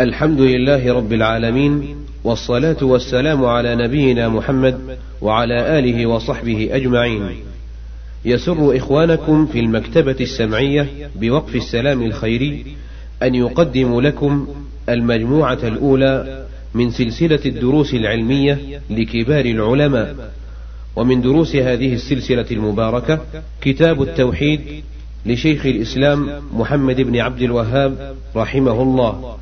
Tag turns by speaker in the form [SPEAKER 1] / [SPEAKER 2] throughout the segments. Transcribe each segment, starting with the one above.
[SPEAKER 1] الحمد لله رب العالمين والصلاة والسلام على نبينا محمد وعلى آله وصحبه أجمعين. يسر إخوانكم في المكتبة السمعية بوقف السلام الخيري أن يقدم لكم المجموعة الأولى من سلسلة الدروس العلمية لكبار العلماء. ومن دروس هذه السلسلة المباركة كتاب التوحيد لشيخ الإسلام محمد بن عبد الوهاب رحمه الله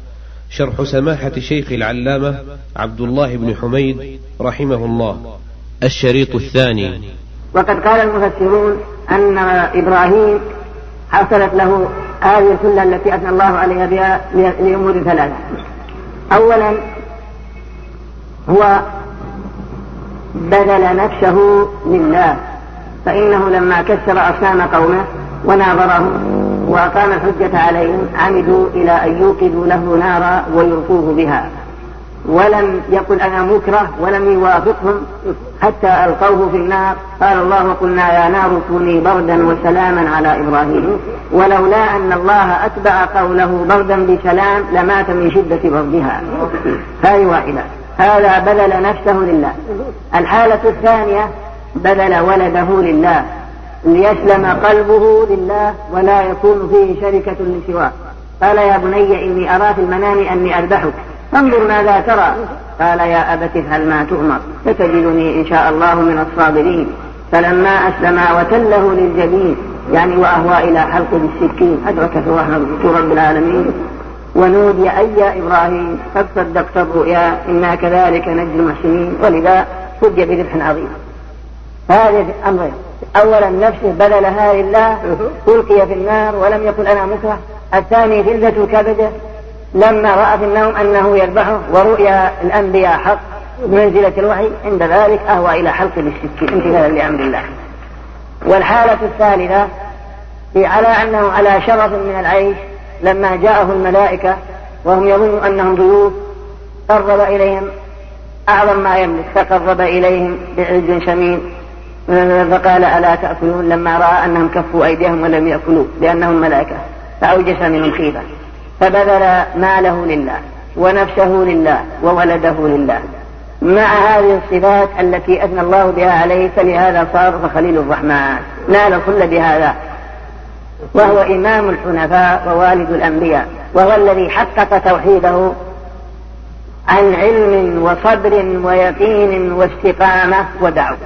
[SPEAKER 1] شرح سماحة شيخ العلامة عبد الله بن حميد رحمه الله. الشريط الثاني.
[SPEAKER 2] وقد قال المفسرون أن إبراهيم حصلت له هذه السلة التي أثنى الله عليها بها لأمور ثلاثة. أولا هو بذل نفسه لله فإنه لما كسر أصنام قومه وناظرهم وأقام الحجة عليهم عمدوا إلى أن يوقدوا له نارا ويلقوه بها. ولم يقل أنا مكره ولم يوافقهم حتى ألقوه في النار. قال الله قلنا يا نار كوني بردا وسلاما على إبراهيم. ولولا أن الله أتبع قوله بردا بسلام لمات من شدة بردها هذه واحدة. هذا بذل نفسه لله. الحالة الثانية بذل ولده لله. ليسلم قلبه لله ولا يكون فيه شركة لسواه. قال يا بني إني أرى في المنام أني أذبحك. فانظر ماذا ترى. قال يا أبت افعل ما تؤمر. ستجدني إن شاء الله من الصابرين. فلما أسلما وتله للجبين يعني وأهوى إلى حلق بالسكين. أدركه رحمة رب العالمين. ونودي أي يا إبراهيم قد صدقت الرؤيا إنا كذلك نجزي المحسنين. ولذا فج بذبح عظيم. هذه أمرين. أولا نفسه بذلها لله ألقي في النار ولم يقل أنا مكره الثاني فلذة كبده لما رأى في النوم أنه يذبحه ورؤيا الأنبياء حق منزلة الوحي عند ذلك أهوى إلى حلق بالسكين. امتثالا لأمر الله. والحالة الثالثة على أنه على شرف من العيش لما جاءه الملائكة وهم يظنوا أنهم ضيوف قرب إليهم. أعظم ما يملك فقرب إليهم بعز شميل. فقال ألا تأكلون لما رأى أنهم كفوا أيديهم ولم يأكلوا لأنهم ملائكة فأوجس منهم خيفة فبذل ماله لله ونفسه لله وولده لله مع هذه الصفات التي أثنى الله بها عليه فلهذا صار خليل الرحمن نال الخل بهذا وهو إمام الحنفاء ووالد الأنبياء وهو الذي حقق توحيده عن علم وصبر ويقين واستقامة ودعوة.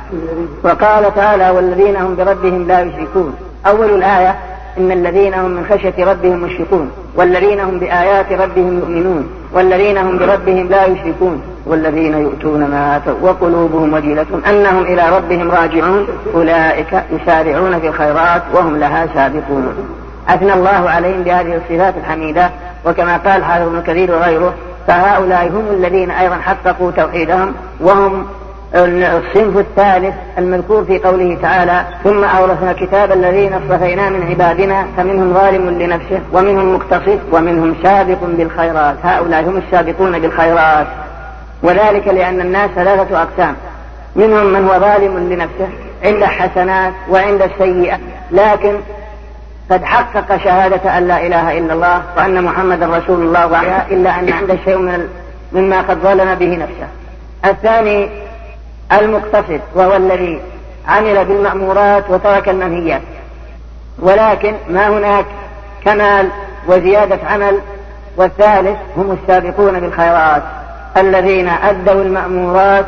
[SPEAKER 2] وقال تعالى والذين هم بربهم لا يشركون أول الآية إن الذين هم من خشية ربهم مشركون والذين هم بآيات ربهم يؤمنون والذين هم بربهم لا يشركون والذين يؤتون ما آتوا وقلوبهم وجلة أنهم إلى ربهم راجعون أولئك يسارعون في الخيرات وهم لها سابقون أثنى الله عليهم بهذه الصفات الحميدة وكما قال حافظ ابن كثير وغيره فهؤلاء هم الذين أيضا حققوا توحيدهم وهم الصنف الثالث المذكور في قوله تعالى ثم أورثنا كتاب الذين اصطفينا من عبادنا فمنهم ظالم لنفسه ومنهم مقتصد ومنهم سابق بالخيرات. هؤلاء هم السابقون بالخيرات. وذلك لأن الناس ثلاثة أقسام. منهم من هو ظالم لنفسه عند حسنات وعند السيئة لكن قد حقق شهادة أن لا إله إلا الله وأن محمدا رسول الله وعليها إلا أن عنده شيء من مما قد ظلم به نفسه. الثاني المقتصد وهو الذي عمل بالمأمورات وترك المنهيات. ولكن ما هناك كمال وزيادة عمل والثالث هم السابقون بالخيرات الذين أدوا المأمورات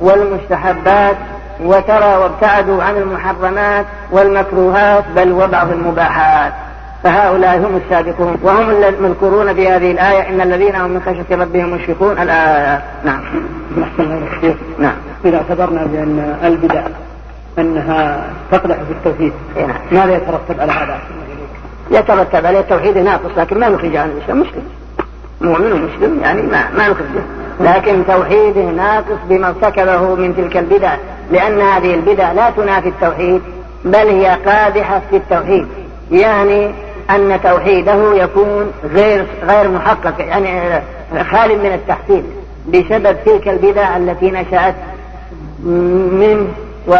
[SPEAKER 2] والمستحبات وترى وابتعدوا عن المحرمات والمكروهات بل وبعض المباحات. فهؤلاء هم السابقون وهم المذكورون بهذه الآية إن الذين هم من خشية ربهم مشفقون. الآية نعم.
[SPEAKER 3] نعم. إذا اعتبرنا بأن البدع أنها تقدح في التوحيد نعم. ماذا يترتب على هذا؟
[SPEAKER 2] يترتب عليه التوحيد ناقص لكن ما نخرج عن الإسلام مسلم مؤمن ومسلم يعني ما ما نخرجه لكن توحيده ناقص بما ارتكبه من تلك البدع لأن هذه البدع لا تنافي التوحيد بل هي قادحة في التوحيد. يعني أن توحيده يكون غير غير محقق يعني خال من التحقيق بسبب تلك البدع التي نشأت من و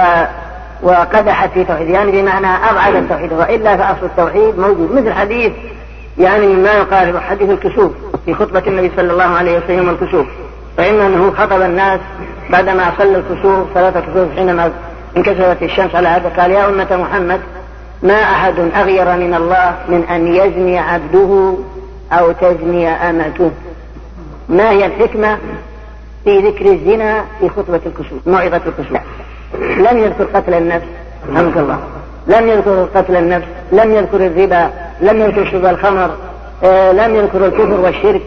[SPEAKER 2] وقدحت في توحيد. يعني بمعنى أبعد التوحيد وإلا فأصل التوحيد موجود. مثل حديث يعني مما يقارب حديث الكسوف. في خطبة النبي صلى الله عليه وسلم الكسوف فإنه خطب الناس بعدما صلى الكسوف صلاة الكسوف حينما انكسرت الشمس على هذا. قال يا أمة محمد ما أحد أغير من الله من أن يزني عبده أو تزني أمته. ما هي الحكمة في ذكر الزنا في خطبة الكسوف موعظة الكسوف؟ لم يذكر قتل النفس رحمك الله. لم يذكر قتل النفس لم يذكر الربا لم يذكر شرب الخمر لم يذكر الكفر والشرك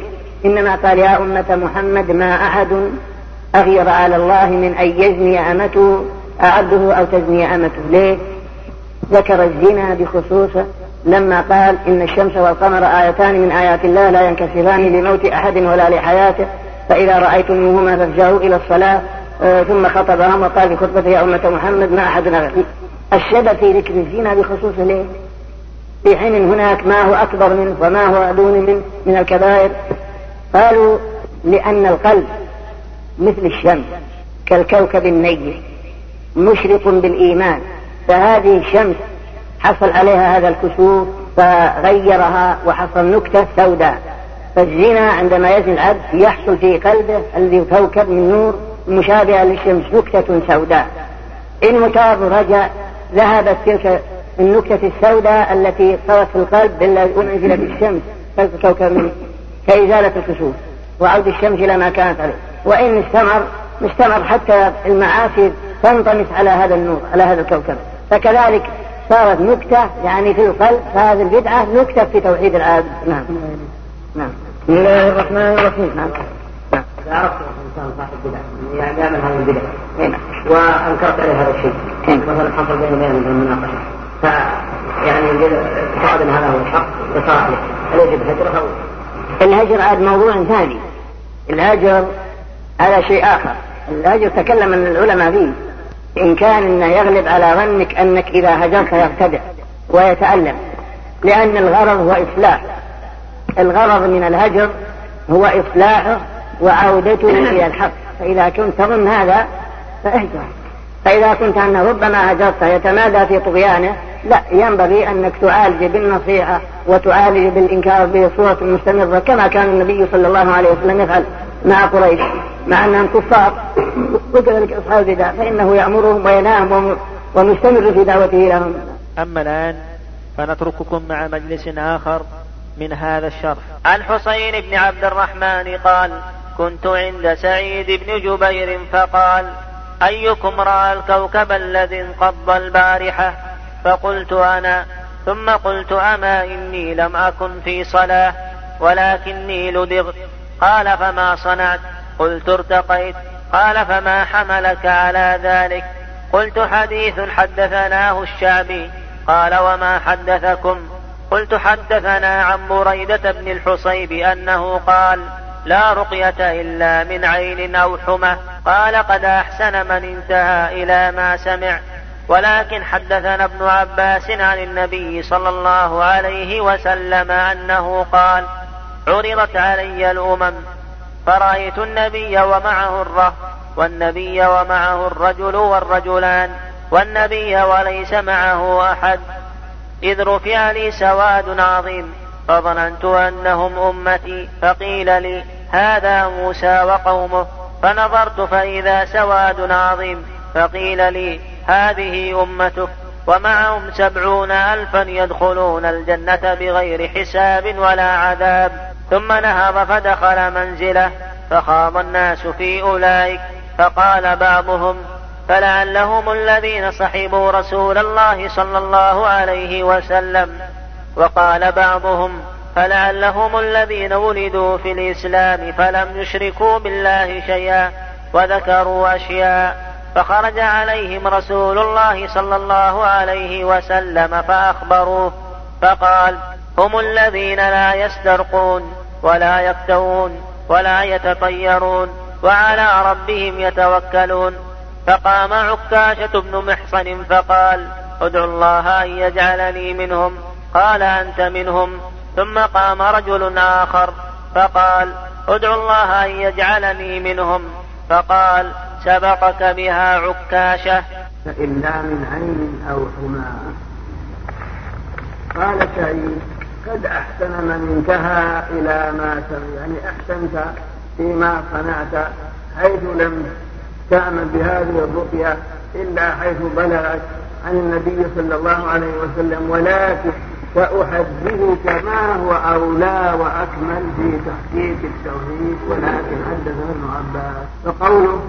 [SPEAKER 2] إنما قال يا أمة محمد ما أحد أغير على الله من أن يزني أمته أعبده أو تزني أمته. ليه؟ ذكر الزنا بخصوصه. لما قال إن الشمس والقمر آيتان من آيات الله لا ينكسفان لموت أحد ولا لحياته فإذا رأيتموهما فافزعوا إلى الصلاة. آه ثم خطبهم وقال في خطبته يا أمة محمد ما أحد غير الشد في ذكر الزنا بخصوصه ليه؟ في حين هناك ما هو أكبر منه وما هو دون منه من الكبائر. قالوا لأن القلب مثل الشمس كالكوكب النير مشرق بالإيمان. فهذه الشمس حصل عليها هذا الكسوف فغيرها وحصل نكتة سوداء. فالزنا عندما يزني العبد يحصل في قلبه الذي كوكب من نور مشابهة للشمس نكتة سوداء. إن متاب رجع ذهبت تلك النكتة السوداء التي صارت في القلب إلا أنزلت الشمس كوكب من كإزالة الكسوف وعود الشمس إلى ما كانت عليه. وإن استمر استمر حتى المعاصي تنطمس على هذا النور على هذا الكوكب. فكذلك صارت نكتة يعني في القلب فهذه البدعة نكتة في توحيد العابد نعم.
[SPEAKER 3] نعم. بسم الله الرحمن الرحيم. نعم.
[SPEAKER 2] إذا عرفت الإنسان صاحب بدعة يعني يعمل هذه البدع. وأنكرت عليه هذا الشيء. مثلا حصل بينه وبين المناقشة. فيعني اعتقد أن هذا هو الحق عليه هل يجب هجره أو الهجر عاد موضوع ثاني. الهجر هذا شيء آخر. الهجر تكلم أن العلماء فيه. إن كان إنه يغلب على ظنك أنك إذا هجرت يرتدع ويتألم لأن الغرض هو إصلاح. الغرض من الهجر هو إصلاحه وعودته إلى الحق. فإذا كنت تظن هذا فاهجر. فإذا كنت أنه ربما هجرت يتمادى في طغيانه لا ينبغي أنك تعالج بالنصيحة وتعالج بالإنكار بصورة مستمرة كما كان النبي صلى الله عليه وسلم يفعل مع قريش. مع أنهم كفار. وكذلك أصحاب البدع فإنه يأمرهم وينهاهم ومستمر في دعوته لهم.
[SPEAKER 4] أما الآن فنترككم مع مجلس آخر من هذا الشرح عن حسين بن عبد الرحمن قال كنت عند سعيد بن جبير فقال أيكم رأى الكوكب الذي انقض البارحة؟ فقلت أنا ثم قلت أما إني لم أكن في صلاة ولكني لدغت. قال فما صنعت؟ قلت ارتقيت. قال فما حملك على ذلك؟ قلت حديث حدثناه الشعبي. قال وما حدثكم؟ قلت حدثنا عن بريدة بن الحصيب أنه قال لا رقية إلا من عين أو حمى. قال قد أحسن من انتهى إلى ما سمع. ولكن حدثنا ابن عباس عن النبي صلى الله عليه وسلم أنه قال عرضت علي الأمم فرأيت النبي ومعه الره والنبي ومعه الرجل والرجلان والنبي وليس معه أحد. إذ رفع لي سواد عظيم فظننت أنهم أمتي فقيل لي هذا موسى وقومه فنظرت فإذا سواد عظيم فقيل لي هذه أمتك ومعهم سبعون ألفا يدخلون الجنة بغير حساب ولا عذاب. ثم نهض فدخل منزله فخاض الناس في أولئك فقال بعضهم فلعلهم الذين صحبوا رسول الله صلى الله عليه وسلم. وقال بعضهم فلعلهم الذين ولدوا في الإسلام فلم يشركوا بالله شيئا وذكروا أشياء فخرج عليهم رسول الله صلى الله عليه وسلم فأخبروه فقال هم الذين لا يسترقون ولا يكتوون ولا يتطيرون وعلى ربهم يتوكلون فقام عكاشة بن محصن فقال ادعو الله أن يجعلني منهم قال أنت منهم ثم قام رجل آخر فقال ادعو الله أن يجعلني منهم. فقال سبقك بها عكاشة.
[SPEAKER 2] إلا من عين أو حمى. قال سعيد
[SPEAKER 5] قد أحسن من انتهى إلى ما يعني أحسنت فيما صنعت حيث لم تأمن بهذه الرقية إلا حيث بلغت عن النبي صلى الله عليه وسلم ولكن سأحدثك ما هو أولى وأكمل في تحقيق التوحيد ولكن حدث ابن عباس. فقوله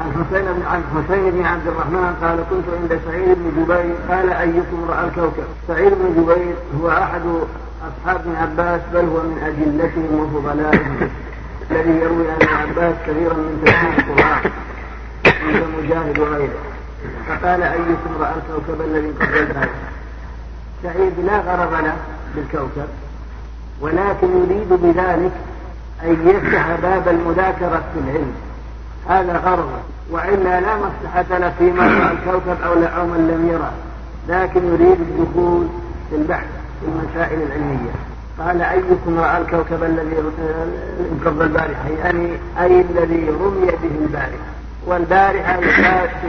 [SPEAKER 5] عن حسين بن عن حسين بن عبد الرحمن قال كنت عند سعيد بن جبير. قال أيكم رأى الكوكب؟ سعيد بن جبير هو أحد أصحاب ابن عباس بل هو من اجلتهم وفضلائهم الذي يروي عن ابن عباس كثيرا من تفسير القرآن مثل مجاهد وغيره. فقال أيكم رأى الكوكب الذي قبل هذا سعيد لا غرض له بالكوكب ولكن يريد بذلك أن يفتح باب المذاكرة في العلم. هذا غرض وإلا لا مصلحة له فيما رأى الكوكب أو أو من لم يره لكن يريد الدخول في البحث في المسائل العلمية. قال أيكم رأى الكوكب الذي انقض البارحة يعني أي الذي رمي به البارحة؟ والبارحة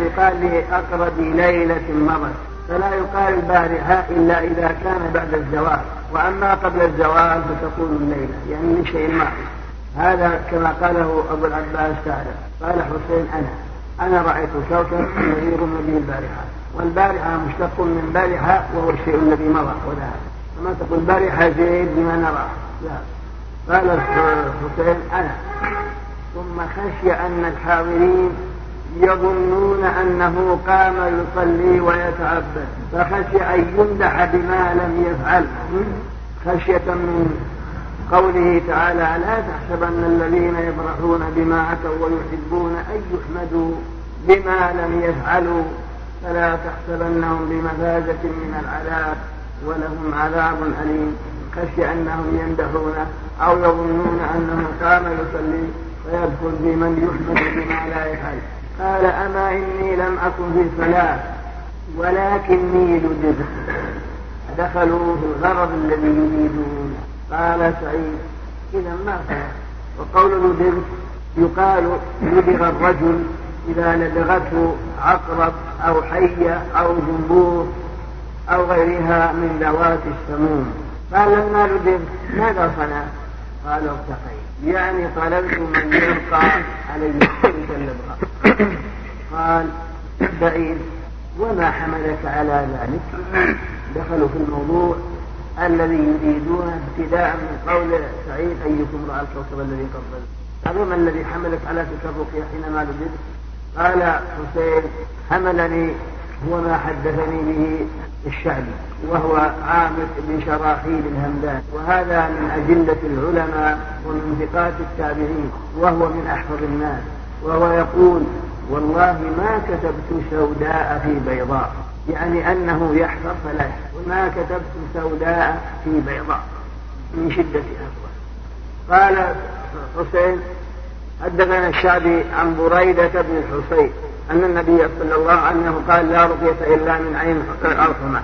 [SPEAKER 5] يقال لأقرب ليلة مضت فلا يقال البارحة إلا إذا كان بعد الزوال. وأما قبل الزوال فتقول الليلة يعني من شيء ما. هذا كما قاله أبو العباس تعالى قال حسين أنا أنا رأيت الكوكب الذي رمى به البارحة. والبارحة مشتق من بارحة وهو الشيء الذي مضى وذهب. فما تقول بارحة زيد بما نرى؟ لا. قال حسين أنا. ثم خشي أن الحاضرين يظنون أنه قام يصلي ويتعبد فخشي أن يمدح بما لم يفعل. خشية من قوله تعالى لا تحسبن الذين يفرحون بما أتوا ويحبون أن يحمدوا بما لم يفعلوا فلا تحسبنهم بمفازة من العذاب ولهم عذاب أليم. خشي أنهم يمدحونه أو يظنون أنه قام يصلي فيدخل بمن يحمد بما لا يفعل. قال أما إني لم أكن في صلاة ولكني لددت دخلوا في الغرض الذي يريدون. قال سعيد إذا ما فعل وقول لدغ يقال لدغ الرجل إذا لدغته عقرب أو حية أو جنبور أو غيرها من ذوات السموم. قال لما لدغ ماذا صنع؟ قال ارتقيت. يعني طلبت من يلقى علي تلك اللبغة قال سعيد وما حملك على ذلك؟ دخلوا في الموضوع. الذي يريدون ابتداء من قول سعيد أيكم رأى الكوكب الذي قبل؟ هذا ما الذي حملك على تلك الرقية حينما لدد قال حسين حملني هو ما حدثني به. الشعبي وهو عامر بن شراحيل الهمدان وهذا من أجلة العلماء ومن ثقات التابعين وهو من أحفظ الناس. وهو يقول والله ما كتبت سوداء في بيضاء. يعني أنه يحفظ فلا وما كتبت سوداء في بيضاء. من شدة أفضل قال حسين حدثنا الشعبي عن بريدة بن الحصين أن النبي صلى الله عليه وسلم قال لا رقية إلا من عين الحمى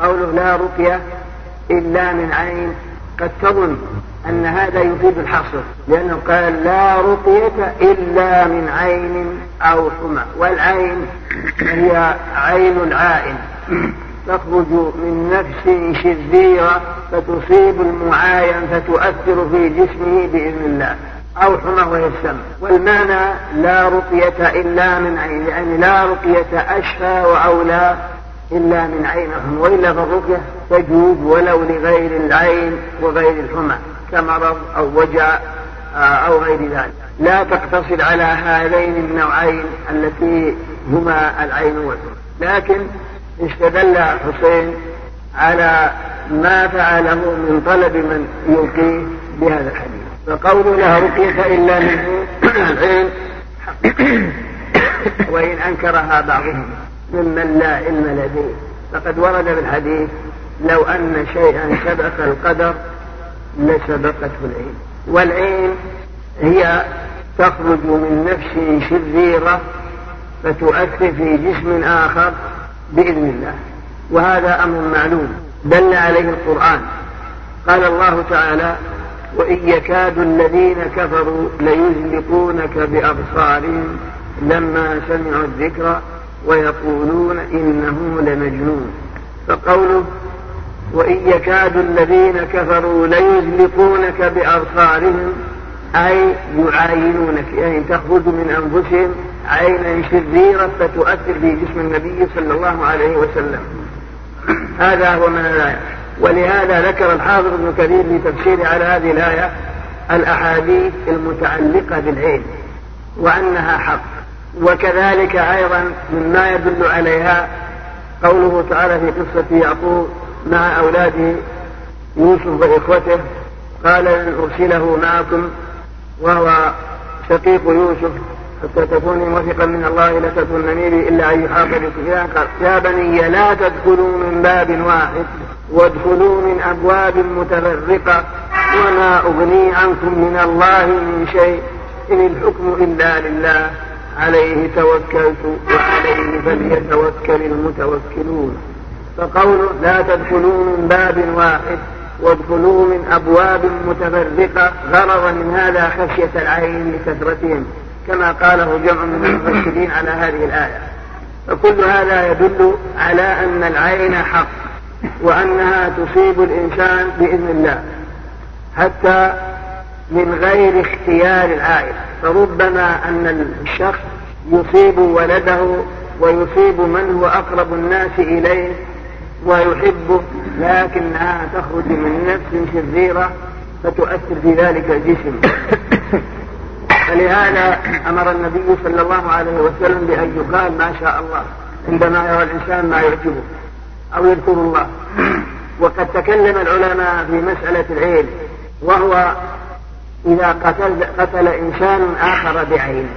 [SPEAKER 5] قوله لا رقية إلا من عين قد تظن أن هذا يفيد الحصر لأنه قال لا رقية إلا من عين أو حمى والعين هي عين العائن. تخرج من نفس شريرة فتصيب المعاين فتؤثر في جسمه بإذن الله. أو حمى وهي السم والمعنى لا رقية إلا من عين يعني لا رقية أشفى وأولى إلا من عين الحمى وإلا فالرقية تجوز ولو لغير العين وغير الحمى كمرض أو وجع آه، أو غير ذلك. لا تقتصر على هذين النوعين التي هما العين والحمى. لكن استدل حسين على ما فعله من طلب من يلقيه بهذا الحديث. فقول لا رقية إلا من العين وإن أنكرها بعضهم ممن لا علم لديه. فقد ورد في الحديث لو أن شيئا سبق القدر لسبقته العين. والعين هي تخرج من نفس شريرة فتؤثر في جسم آخر بإذن الله. وهذا أمر معلوم. دل عليه القرآن. قال الله تعالى وإن يكاد الذين كفروا ليزلقونك بأبصارهم لما سمعوا الذكر ويقولون إنه لمجنون. فقوله وإن يكاد الذين كفروا ليزلقونك بأبصارهم أي يعاينونك يعني تخرج من أنفسهم عينا شريرة فتؤثر في جسم النبي صلى الله عليه وسلم. هذا هو من الآية ولهذا ذكر الحافظ ابن كثير في تفسيره على هذه الآية الأحاديث المتعلقة بالعين وأنها حق. وكذلك أيضا مما يدل عليها قوله تعالى في قصة يعقوب مع أولاده يوسف وإخوته قال لن أرسله معكم وهو شقيق يوسف حتى تكوني موثقا من الله لا تكونني بي إلا أن يحاط بكفيان قال يا بني لا تدخلوا من باب واحد وادخلوا من أبواب متفرقة. وما أغني عنكم من الله من شيء إن الحكم إلا لله. عليه توكلت وعليه فليتوكل المتوكلون. فقوله لا تدخلوا من باب واحد وادخلوا من أبواب متفرقة غرض من هذا خشية العين لكثرتهم. كما قاله جمع من المفسرين على هذه الآية. فكل هذا يدل على أن العين حق وأنها تصيب الإنسان بإذن الله حتى من غير اختيار العائل فربما أن الشخص يصيب ولده ويصيب من هو أقرب الناس إليه ويحبه لكنها تخرج من نفس شريرة فتؤثر في ذلك الجسم. فلهذا أمر النبي صلى الله عليه وسلم بأن يقال ما شاء الله عندما يرى الإنسان ما يعجبه أو يذكر الله. وقد تكلم العلماء في مسألة العين وهو إذا قتل, قتل إنسان آخر بعينه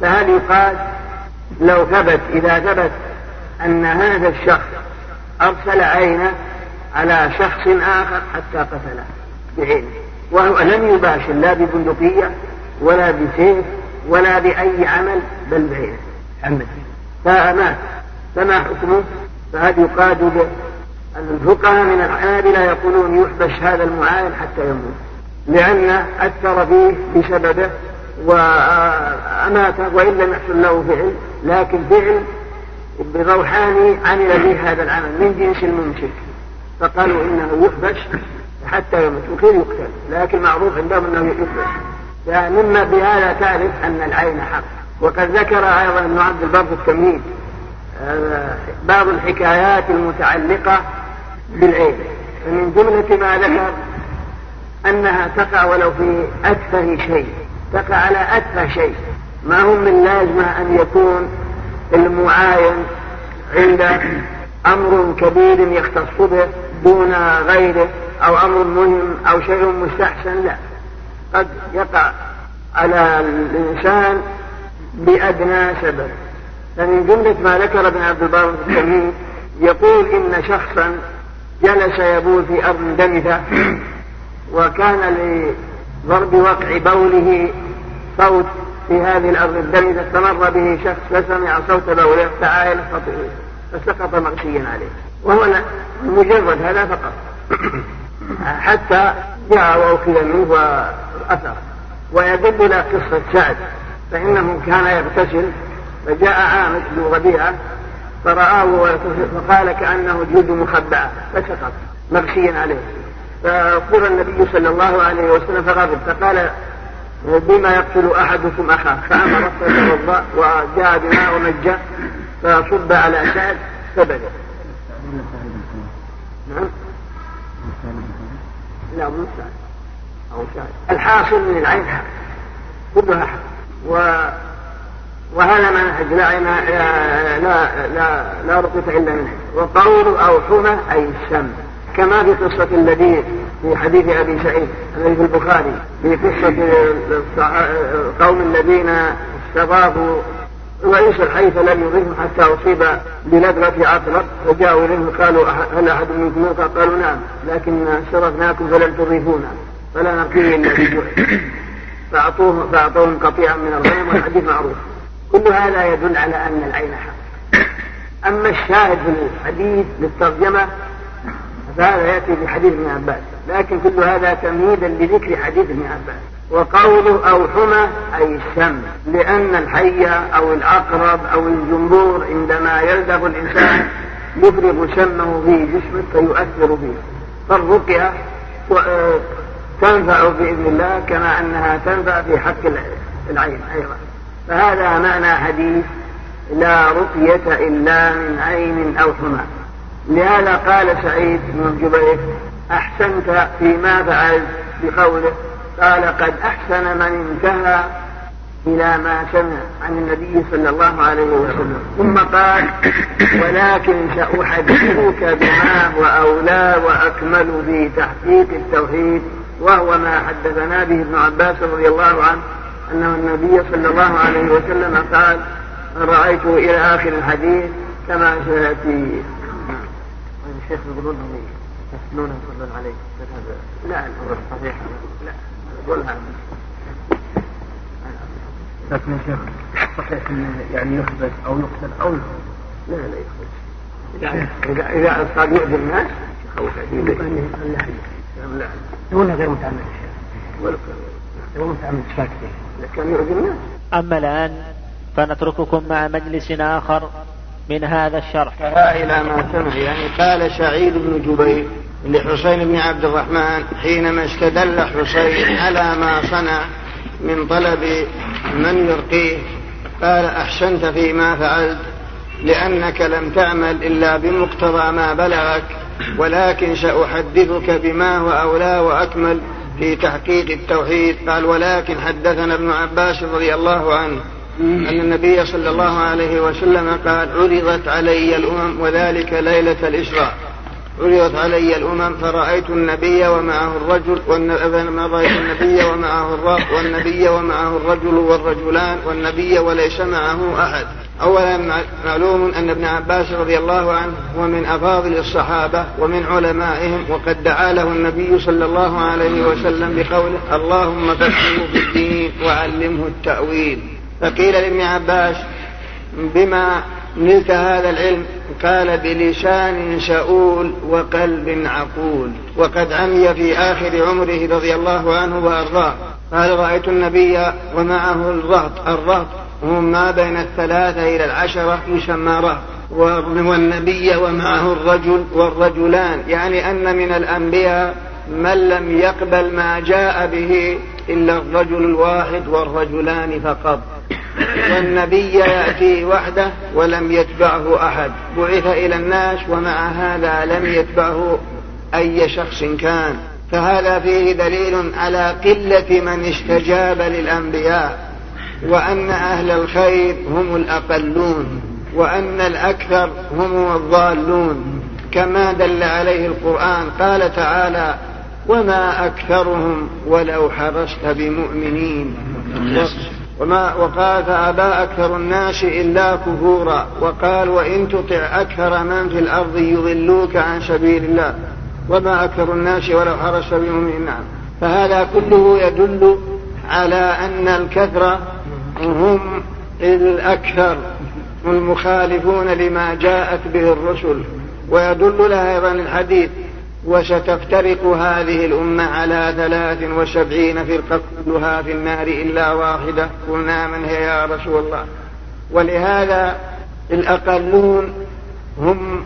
[SPEAKER 5] فهل يقال لو ثبت إذا ثبت أن هذا الشخص أرسل عينه على شخص آخر حتى قتله بعينه وهو لم يباشر لا ببندقية ولا بسيف ولا بأي عمل بل بعينه عمد فمات فما حكمه؟ فهل يقاد به الفقهاء من الحنابلة يقولون يحبش هذا المعاين حتى يموت. لأن أثر فيه بسببه وأماته وإن لم يحصل له فعل لكن فعل بروحاني عمل به هذا العمل من جنس الممسك فقالوا إنه يحبش حتى يموت وكيف يقتل؟ لكن معروف عندهم أنه يحبش. فمما بهذا تعرف أن العين حق. وقد ذكر أيضا ابن عبد البر آه، بعض الحكايات المتعلقة بالعين. فمن جملة ما ذكر أنها تقع ولو في أتفه شيء تقع على أتفه شيء. ما هم من لازمة أن يكون المعاين عند أمر كبير يختص به دون غيره أو أمر مهم أو شيء مستحسن؟ لا. قد يقع على الإنسان بأدنى سبب. فمن جملة ما ذكر ابن عبد البر التميم يقول إن شخصا جلس يبول في أرض دمثة وكان لضرب وقع بوله صوت في هذه الأرض الدمثة استمر به شخص فسمع صوت بوله تعاين فسقط مغشيا عليه. وهو مجرد هذا فقط. حتى جاء وأخذ منه وأثر ويدل إلى قصة سعد فإنه كان يغتسل فجاء عامش بن ربيعة فرآه فقال كأنه جلد مخبأة فسقط مغشيا عليه. فقر النبي صلى الله عليه وسلم فغضب فقال بما يقتل أحدكم أخاه؟ فأمر فتوضا وجاء بماء ومجة فصب على سعد فبدا نعم. لا مو سعد أو سعد الحاصل من العين حق. كلها حق. و وهذا منهج لا لا لا لا, لا رقية إلا منه. وقول أو حمى أي السم كما في قصة الذي في حديث أبي سعيد الذي في البخاري. في قصة قوم الذين استضافوا رئيس الحي فلم يضيفهم حتى أصيب بلدغة عقرب فجاءوا إليه قالوا هل أحد منكم؟ قالوا نعم لكن شرفناكم فلم تضيفونا. فلا نقي إلا بجوع فأعطوه فأعطوهم قطيعا من الغنم والحديث معروف. كل هذا يدل على أن العين حق. أما الشاهد في الحديث للترجمة فهذا يأتي في حديث ابن عباس. لكن كل هذا تمهيدا لذكر حديث ابن عباس. وقوله أو حمى أي السم لأن الحية أو العقرب أو الجمبور عندما يلدغ الإنسان يفرغ سمه في جسمه فيؤثر فيه. فالرقية آه، تنفع بإذن الله كما أنها تنفع في حق العين أيضا. فهذا معنى حديث لا رقية إلا من عين أو حمى لهذا قال سعيد بن جبير أحسنت فيما فعلت بقوله قال قد أحسن من انتهى إلى ما سمع عن النبي صلى الله عليه وسلم. ثم قال ولكن سأحدثك بما هو أولى وأكمل في تحقيق التوحيد وهو ما حدثنا به ابن عباس رضي الله عنه أنه النبي صلى الله عليه وسلم قال رأيته إلى آخر الحديث كما سيأتي. الشيخ يقولون هم يسنون يصلون عليه لا صحيح؟ لا.
[SPEAKER 3] لكن يا شيخ صحيح انه يعني يخبز أو يقتل أو
[SPEAKER 5] لا. لا يخبز إذا إذا صار يؤذي الناس يخوف.
[SPEAKER 3] لا. لا. غير متعمد. غير متعمد ساكتين
[SPEAKER 5] كان يؤذي الناس.
[SPEAKER 4] أما الآن فنترككم مع مجلس آخر من هذا الشرح.
[SPEAKER 5] إلى ما سمع يعني قال سعيد بن جبير. لحسين بن عبد الرحمن حينما استدل حسين على ما صنع من طلب من يرقيه قال أحسنت فيما فعلت لأنك لم تعمل إلا بمقتضى ما بلغك ولكن سأحدثك بما هو أولى وأكمل في تحقيق التوحيد. قال ولكن حدثنا ابن عباس رضي الله عنه أن النبي صلى الله عليه وسلم قال عرضت علي الأمم وذلك ليلة الإسراء. عرضت علي الأمم فرأيت النبي ومعه الرجل رأيت النبي ومعه الرجل والنبي ومعه الرجل والرجلان والنبي وليس معه أحد. أولا معلوم أن ابن عباس رضي الله عنه هو من أفاضل الصحابة ومن علمائهم وقد دعا له النبي صلى الله عليه وسلم بقوله اللهم فقهه في الدين وعلمه التأويل. فقيل لابن عباس بما نلت هذا العلم قال بلسان شؤول وقلب عقول. وقد عمي في آخر عمره رضي الله عنه وأرضاه. قال رأيت النبي ومعه الرهط. الرهط هم ما بين الثلاثة إلى العشرة يسمى رهط والنبي ومعه الرجل والرجلان. يعني أن من الأنبياء من لم يقبل ما جاء به إلا الرجل الواحد والرجلان فقط. والنبي يأتي وحده ولم يتبعه أحد. بعث إلى الناس ومع هذا لم يتبعه أي شخص كان. فهذا فيه دليل على قلة من استجاب للأنبياء وأن أهل الخير هم الأقلون وأن الأكثر هم الضالون. كما دل عليه القرآن قال تعالى وما أكثرهم ولو حرصت بمؤمنين. وما وقال فأبى أكثر الناس إلا كفورا وقال وإن تطع أكثر من في الأرض يضلوك عن سبيل الله وما أكثر الناس ولو حرصت بمؤمنين نعم. فهذا كله يدل على أن الكثرة هم الأكثر المخالفون لما جاءت به الرسل. ويدل لها أيضا الحديث وستفترق هذه الأمة على ثلاث وسبعين فرقة كلها في النار إلا واحدة. قلنا من هي يا رسول الله؟ ولهذا الأقلون هم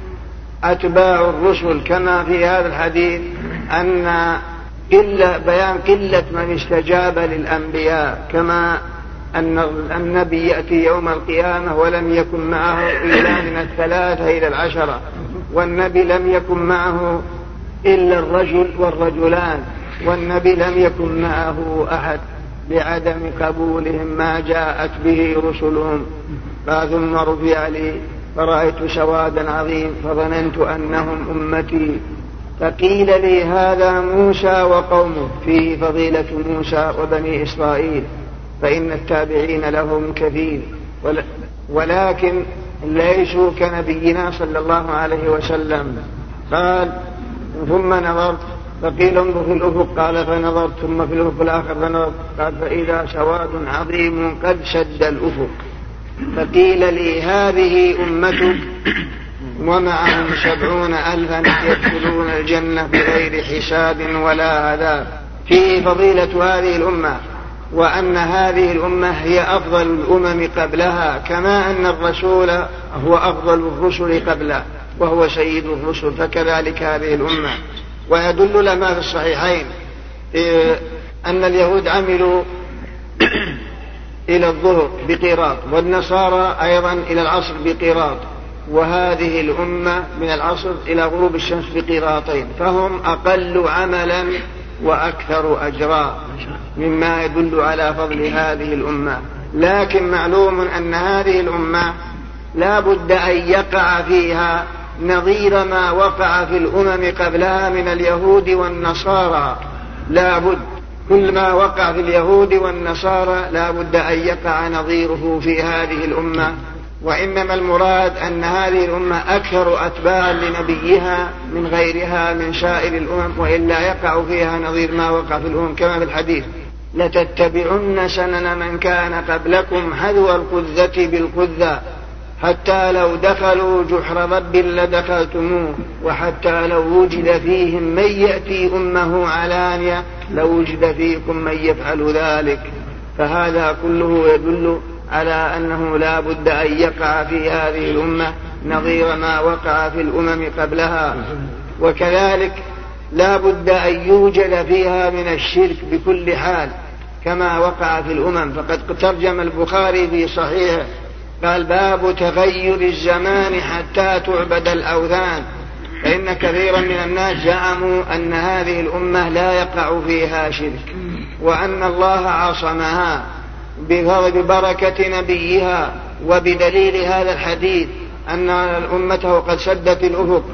[SPEAKER 5] أتباع الرسل كما في هذا الحديث أن قلة بيان قلة من استجاب للأنبياء كما أن النبي يأتي يوم القيامة ولم يكن معه إلا من الثلاثة إلى العشرة والنبي لم يكن معه إلا الرجل والرجلان والنبي لم يكن معه أحد بعدم قبولهم ما جاءت به رسلهم. ثم رفع لي فرأيت سوادا عظيم فظننت أنهم أمتي. فقيل لي هذا موسى وقومه فيه فضيلة موسى وبني إسرائيل فإن التابعين لهم كثير. ولكن ليسوا كنبينا صلى الله عليه وسلم. قال ثم نظرت فقيل انظر في الأفق. قال فنظرت ثم في الأفق الآخر فنظرت. قال فإذا سواد عظيم قد سد الأفق. فقيل لي هذه أمتك ومعهم سبعون الفا يدخلون الجنة بغير حساب ولا عذاب فيه فضيلة هذه الأمة وأن هذه الأمة هي أفضل الأمم قبلها كما أن الرسول هو أفضل الرسل قبله وهو سيد الرسل فكذلك هذه الأمة. ويدل لما في الصحيحين أن اليهود عملوا إلى الظهر بقيراط والنصارى أيضا إلى العصر بقيراط. وهذه الأمة من العصر إلى غروب الشمس بقيراطين فهم أقل عملا وأكثر أجرا مما يدل على فضل هذه الأمة. لكن معلوم أن هذه الأمة لا بد أن يقع فيها نظير ما وقع في الأمم قبلها من اليهود والنصارى. لا بد كل ما وقع في اليهود والنصارى لا بد أن يقع نظيره في هذه الأمة. وإنما المراد أن هذه الأمة أكثر أتباعا لنبيها من غيرها من سائر الأمم وإلا يقع فيها نظير ما وقع في الأمم. كما في الحديث لتتبعن سنن من كان قبلكم حذو القذة بالقذة. حتى لو دخلوا جحر ضب لدخلتموه وحتى لو وجد فيهم من يأتي أمه علانية لوجد فيكم من يفعل ذلك. فهذا كله يدل على أنه لا بد أن يقع في هذه الأمة نظير ما وقع في الأمم قبلها. وكذلك لا بد أن يوجد فيها من الشرك بكل حال كما وقع في الأمم. فقد ترجم البخاري في صحيحه قال باب تغير الزمان حتى تعبد الأوثان فإن كثيرا من الناس زعموا أن هذه الأمة لا يقع فيها شرك وأن الله عصمها ببركة نبيها وبدليل هذا الحديث أن أمته قد سدت الأفق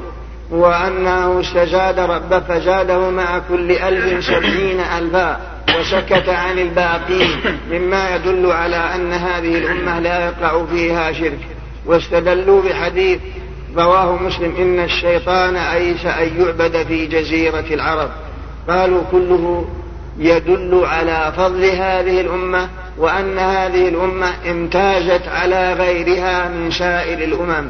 [SPEAKER 5] وأنه استزاد ربه فزاده مع كل ألف سبعين ألفا. وسكت عن الباقين مما يدل على أن هذه الأمة لا يقع فيها شرك. واستدلوا بحديث رواه مسلم إن الشيطان أيس أن يعبد في جزيرة العرب. قالوا كله يدل على فضل هذه الأمة وأن هذه الأمة امتازت على غيرها من سائر الأمم.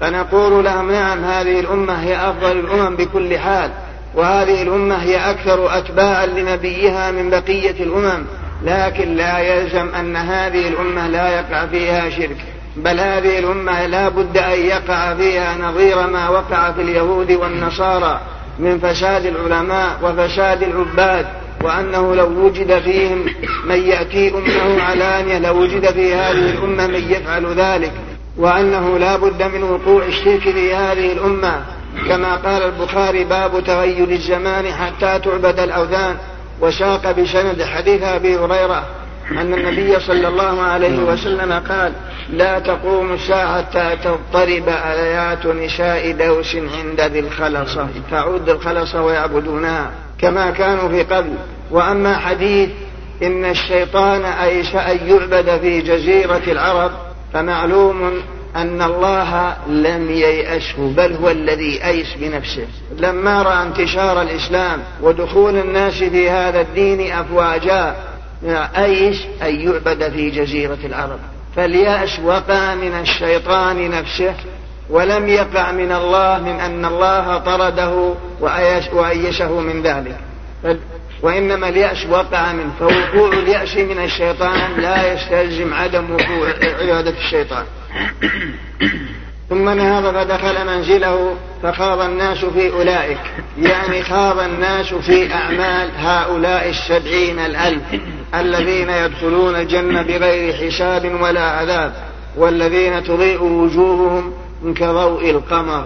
[SPEAKER 5] فنقول لهم نعم هذه الأمة هي أفضل الأمم بكل حال. وهذه الأمة هي أكثر أتباعا لنبيها من بقية الأمم لكن لا يلزم أن هذه الأمة لا يقع فيها شرك. بل هذه الأمة لا بد أن يقع فيها نظير ما وقع في اليهود والنصارى من فساد العلماء وفساد العباد وأنه لو وجد فيهم من يأتي أمه علانية لوجد في هذه الأمة من يفعل ذلك وأنه لا بد من وقوع الشرك في هذه الأمة. كما قال البخاري باب تغير الزمان حتى تعبد الأوثان وساق بسند حديث أبي هريرة أن النبي صلى الله عليه وسلم قال لا تقوم الساعة حتى تضطرب آيات نساء دوس عند ذي الخلصة تعود الخلصة ويعبدونها كما كانوا في قبل. وأما حديث إن الشيطان أيس أن يعبد في جزيرة العرب فمعلوم أن الله لم ييأسه بل هو الذي أيس بنفسه. لما رأى انتشار الإسلام ودخول الناس في هذا الدين أفواجا أيس أن يعبد في جزيرة العرب. فاليأس وقع من الشيطان نفسه ولم يقع من الله من أن الله طرده وأيشه من ذلك. وإنما اليأس وقع منه فوقوع اليأس من الشيطان لا يستلزم عدم وقوع عبادة الشيطان. ثم نهض فدخل منزله فخاض الناس في أولئك. يعني خاض الناس في أعمال هؤلاء السبعين الألف الذين يدخلون الجنة بغير حساب ولا عذاب والذين تضيء وجوههم كضوء القمر.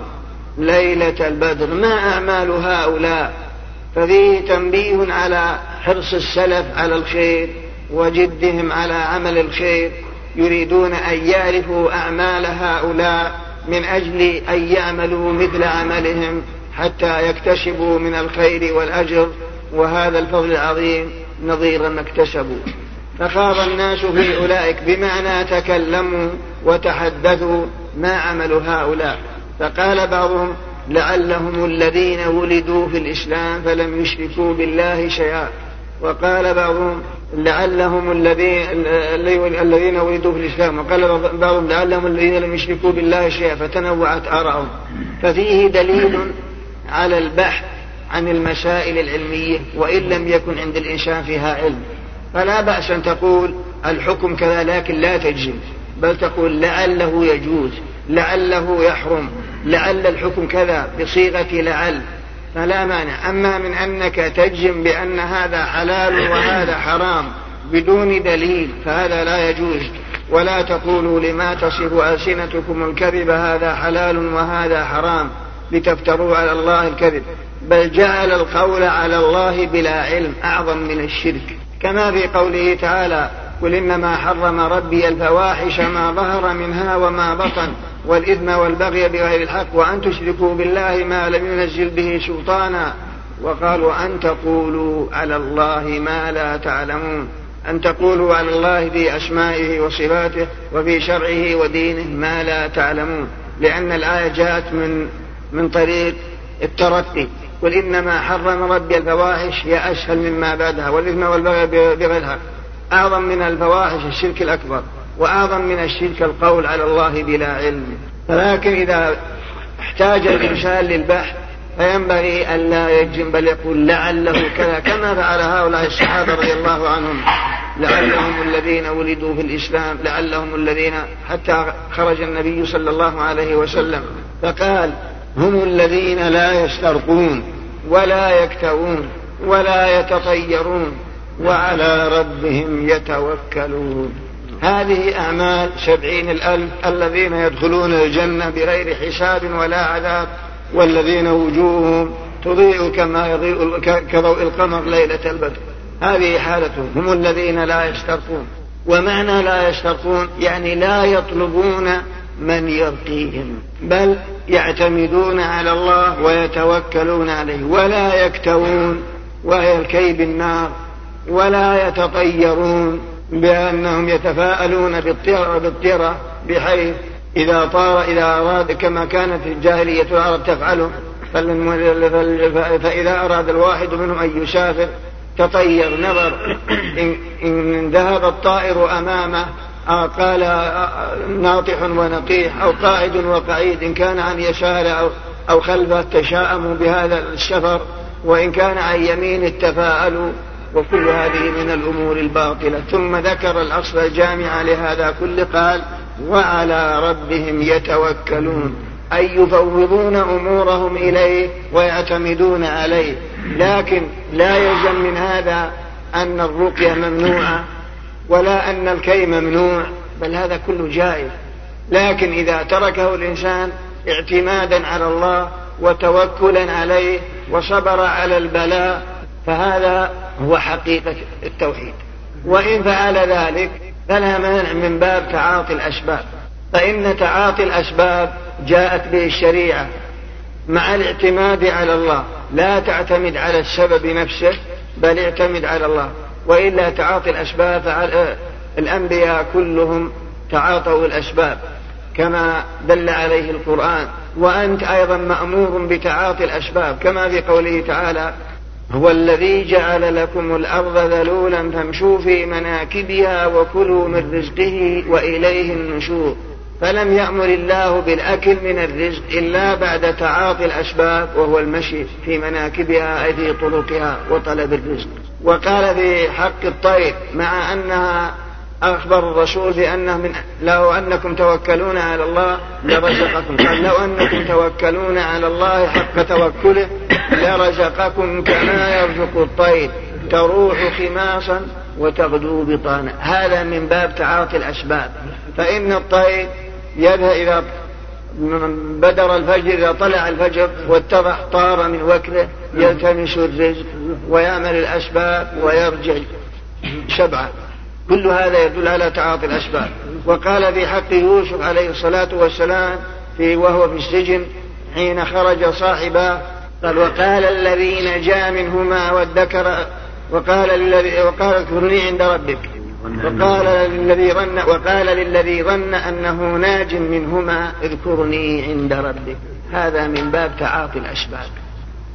[SPEAKER 5] ليلة البدر. ما أعمال هؤلاء؟ ففيه تنبيه على حرص السلف على الخير وجدهم على عمل الخير. يريدون أن يعرفوا أعمال هؤلاء من أجل أن يعملوا مثل عملهم حتى يكتسبوا من الخير والأجر وهذا الفضل العظيم نظير ما اكتسبوا فخاض الناس في أولئك بمعنى تكلموا وتحدثوا ما عمل هؤلاء. فقال بعضهم لعلهم الذين ولدوا في الإسلام فلم يشركوا بالله شيئا. وقال بعضهم لعلهم الذين الذين ولدوا في الإسلام. وقال بعضهم لعلهم الذين لم يشركوا بالله شيئا فتنوعت آراءهم. ففيه دليل على البحث عن المسائل العلمية وإن لم يكن عند الإنسان فيها علم. فلا بأس أن تقول الحكم كذا لكن لا تجزم. بل تقول لعله يجوز لعله يحرم لعل الحكم كذا بصيغة لعل. فلا مانع. أما من أنك تجزم بأن هذا حلال وهذا حرام بدون دليل فهذا لا يجوز. ولا تقولوا لما تصف ألسنتكم الكذب هذا حلال وهذا حرام لتفتروا على الله الكذب. بل جعل القول على الله بلا علم أعظم من الشرك. كما في قوله تعالى قل إنما حرم ربي الفواحش ما ظهر منها وما بطن والإثم والبغي بغير الحق وأن تشركوا بالله ما لم ينزل به سلطانا. وقالوا أن تقولوا على الله ما لا تعلمون. أن تقولوا على الله في أسمائه وصفاته وفي شرعه ودينه ما لا تعلمون. لأن الآية جاءت من من طريق الترقي. قل إنما حرم ربي الفواحش هي أسهل مما بعدها. والإثم والبغي بغير الحق. أعظم من الفواحش الشرك الأكبر. وأعظم من الشرك القول على الله بلا علم. ولكن إذا احتاج الإنسان للبحث فينبغي أن لا يجزم بل يقول لعله كذا. كما فعل هؤلاء الصحابة رضي الله عنهم. لعلهم الذين ولدوا في الإسلام لعلهم الذين حتى خرج النبي صلى الله عليه وسلم. فقال هم الذين لا يسترقون ولا يكتوون ولا يتطيرون وعلى ربهم يتوكلون. هذه أعمال سبعين الألف الذين يدخلون الجنة بغير حساب ولا عذاب والذين وجوههم تضيء كما يضيء كضوء القمر ليلة البدر. هذه حالتهم هم الذين لا يشتركون ومعنى لا يشتركون يعني لا يطلبون من يرقيهم بل يعتمدون على الله ويتوكلون عليه ولا يكتوون وهي الكي بالنار ولا يتطيرون. بأنهم يتفاءلون بالطيرة, بالطيرة بحيث إذا طار إذا أراد كما كانت الجاهلية العرب تفعله فإذا أراد الواحد منهم أن يسافر تطير نظر. إن, ذهب الطائر أمامه قال ناطح ونقيح أو قاعد وقعيد إن كان عن يساره أو, أو خلفه تشاءموا بهذا السفر وإن كان عن يمين تفاءلوا. وكل هذه من الأمور الباطلة. ثم ذكر الأصل الجامع لهذا كل قال وعلى ربهم يتوكلون أي يفوضون أمورهم إليه ويعتمدون عليه. لكن لا يلزم من هذا أن الرقية ممنوعة ولا أن الكي ممنوع بل هذا كله جائز. لكن إذا تركه الإنسان اعتمادا على الله وتوكلا عليه وصبر على البلاء فهذا هو حقيقة التوحيد. وإن فعل ذلك فلا مانع من باب تعاطي الأسباب. فإن تعاطي الأسباب جاءت به الشريعة مع الاعتماد على الله. لا تعتمد على السبب نفسه بل اعتمد على الله. وإلا تعاطي الأسباب الأنبياء كلهم تعاطوا الأسباب كما دل عليه القرآن. وأنت أيضا مأمور بتعاطي الأسباب كما في قوله تعالى هو الذي جعل لكم الأرض ذلولا فامشوا في مناكبها وكلوا من رزقه وإليه النشور. فلم يأمر الله بالأكل من الرزق إلا بعد تعاطي الأسباب وهو المشي في مناكبها أي في طرقها وطلب الرزق. وقال في حق الطير مع أنها أخبر الرسول بأنه من لو أنكم توكلون على الله لرزقكم. قال لو أنكم توكلون على الله حق توكله لرزقكم كما يرزق الطير. تروح خماصا وتغدو بطانا هذا من باب تعاطي الأسباب. فإن الطير يذهب إذا بدر الفجر إذا طلع الفجر واتضح طار من وكله يلتمس الرزق ويعمل الأسباب ويرجع شبعا كل هذا يدل على تعاطي الأسباب. وقال في حق يوسف عليه الصلاة والسلام في وهو في السجن حين خرج صاحبه قال وقال الذي نجا منهما وادكر وقال للذي وقال اذكرني عند ربك. وقال للذي ظن وقال للذي ظن أنه ناج منهما اذكرني عند ربك. هذا من باب تعاطي الأسباب.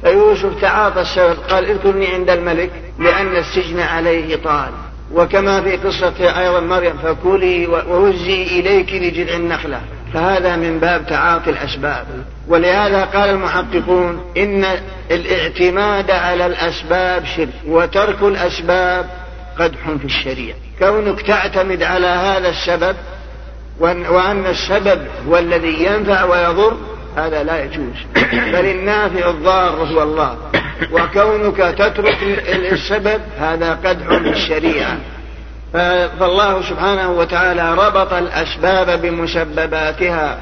[SPEAKER 5] فيوسف تعاطى السبب قال اذكرني عند الملك لأن السجن عليه طال. وكما في قصة أيضا مريم فكلي وهزي إليك لجذع النخلة. فهذا من باب تعاطي الأسباب. ولهذا قال المحققون إن الاعتماد على الأسباب شرك وترك الأسباب قدح في الشريعة. كونك تعتمد على هذا السبب وأن السبب هو الذي ينفع ويضر هذا لا يجوز. بل النافع الضار هو الله. وكونك تترك السبب هذا قدح بالشريعة فالله سبحانه وتعالى ربط الأسباب بمسبباتها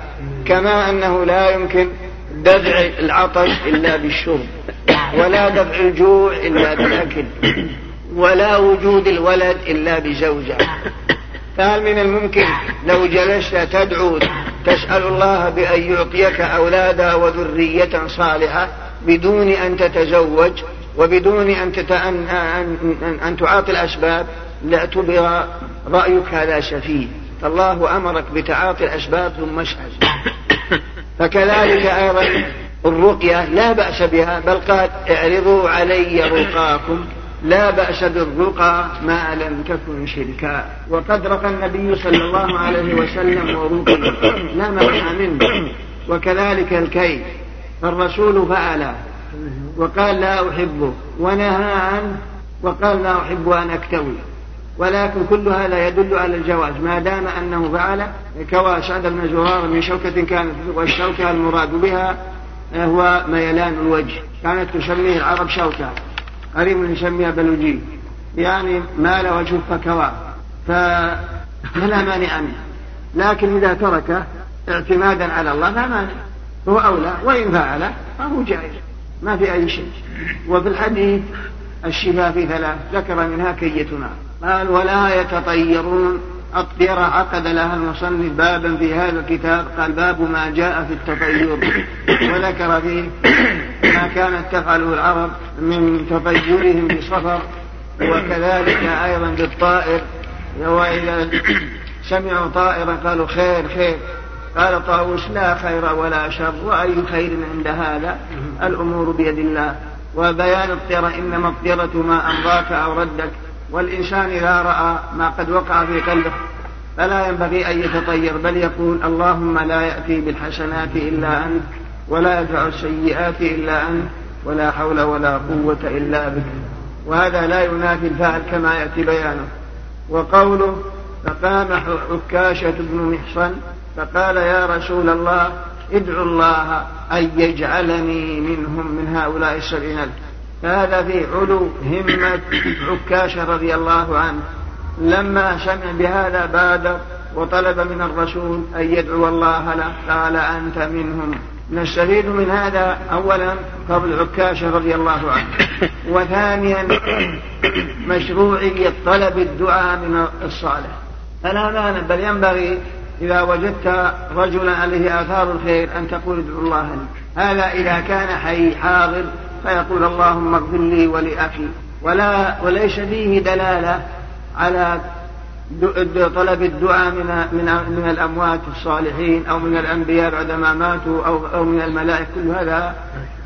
[SPEAKER 5] كما أنه لا يمكن دفع العطش إلا بالشرب ولا دفع الجوع إلا بالأكل ولا وجود الولد إلا بزوجة. فهل من الممكن لو جلست تدعو تسأل الله بأن يعطيك أولادا وذرية صالحة بدون أن تتزوج وبدون أن, أن, أن, أن تعاطي الأسباب لاعتبر رأيك هذا سفيه فالله أمرك بتعاطي الأسباب ثم اسأل فكذلك أيضا الرقية لا بأس بها بل قال اعرضوا علي رقاكم. لا بأس بالرقى ما لم تكن شركا. وقد رقى النبي صلى الله عليه وسلم ورقي. لا منع منه. وكذلك الكي فالرسول فعل. وقال لا أحبه ونهى عنه. وقال لا أحب أن أكتوي. ولكن كل هذا يدل على الجواز. ما دام أنه فعل كوى أسعد بن زرارة من شوكة كانت والشوكة المراد بها هو ميلان الوجه. كانت تسميه العرب شوكة. قريب يسميها بلوجي يعني مال وجهه فكوى فلا مانع منه. لكن إذا تركه اعتمادا على الله لا مانع. هو أولى وإن فعل فهو جائز. ما في أي شيء. وفي الحديث الشفاء في ثلاث ذكر منها كيتنا. قال ولا يتطيرون. أطير عقد لها المصنف بابا في هذا الكتاب. قال باب ما جاء في التطير. وذكر فيه ما كانت تفعله العرب من تطيرهم بصفر وكذلك أيضا بالطائر. وإذا سمعوا طائرا قالوا خير خير. قال طاووس لا خير ولا شر وأي خير عند هذا؟ الأمور بيد الله. وبيان الطيرة إنما الطيرة ما أمضاك أو ردك. والإنسان إذا رأى ما قد وقع في قلبه فلا ينبغي أن يتطير بل يقول اللهم لا يأتي بالحسنات إلا أنت. ولا يدفع السيئات إلا أنت ولا حول ولا قوة إلا بك. وهذا لا ينافي الفعل كما يأتي بيانه. وقوله فقام عكاشة بن محصن فقال يا رسول الله ادعو الله أن يجعلني منهم من هؤلاء السبعين ألف. فهذا في علو همة عكاشة رضي الله عنه. لما سمع بهذا بادر وطلب من الرسول أن يدعو الله له قال أنت منهم. نستفيد من هذا أولا فضل عكاشة رضي الله عنه. وثانيا مشروعية طلب الدعاء من الصالح. فلا مانع بل ينبغي إذا وجدت رجلا عليه آثار الخير أن تقول ادعو الله لي. هذا إذا كان حي حاضر فيقول اللهم اغفر لي ولأخي. ولا وليس فيه دلالة على طلب الدعاء من من من الأموات الصالحين أو من الأنبياء بعدما ماتوا أو أو من الملائكة. كل هذا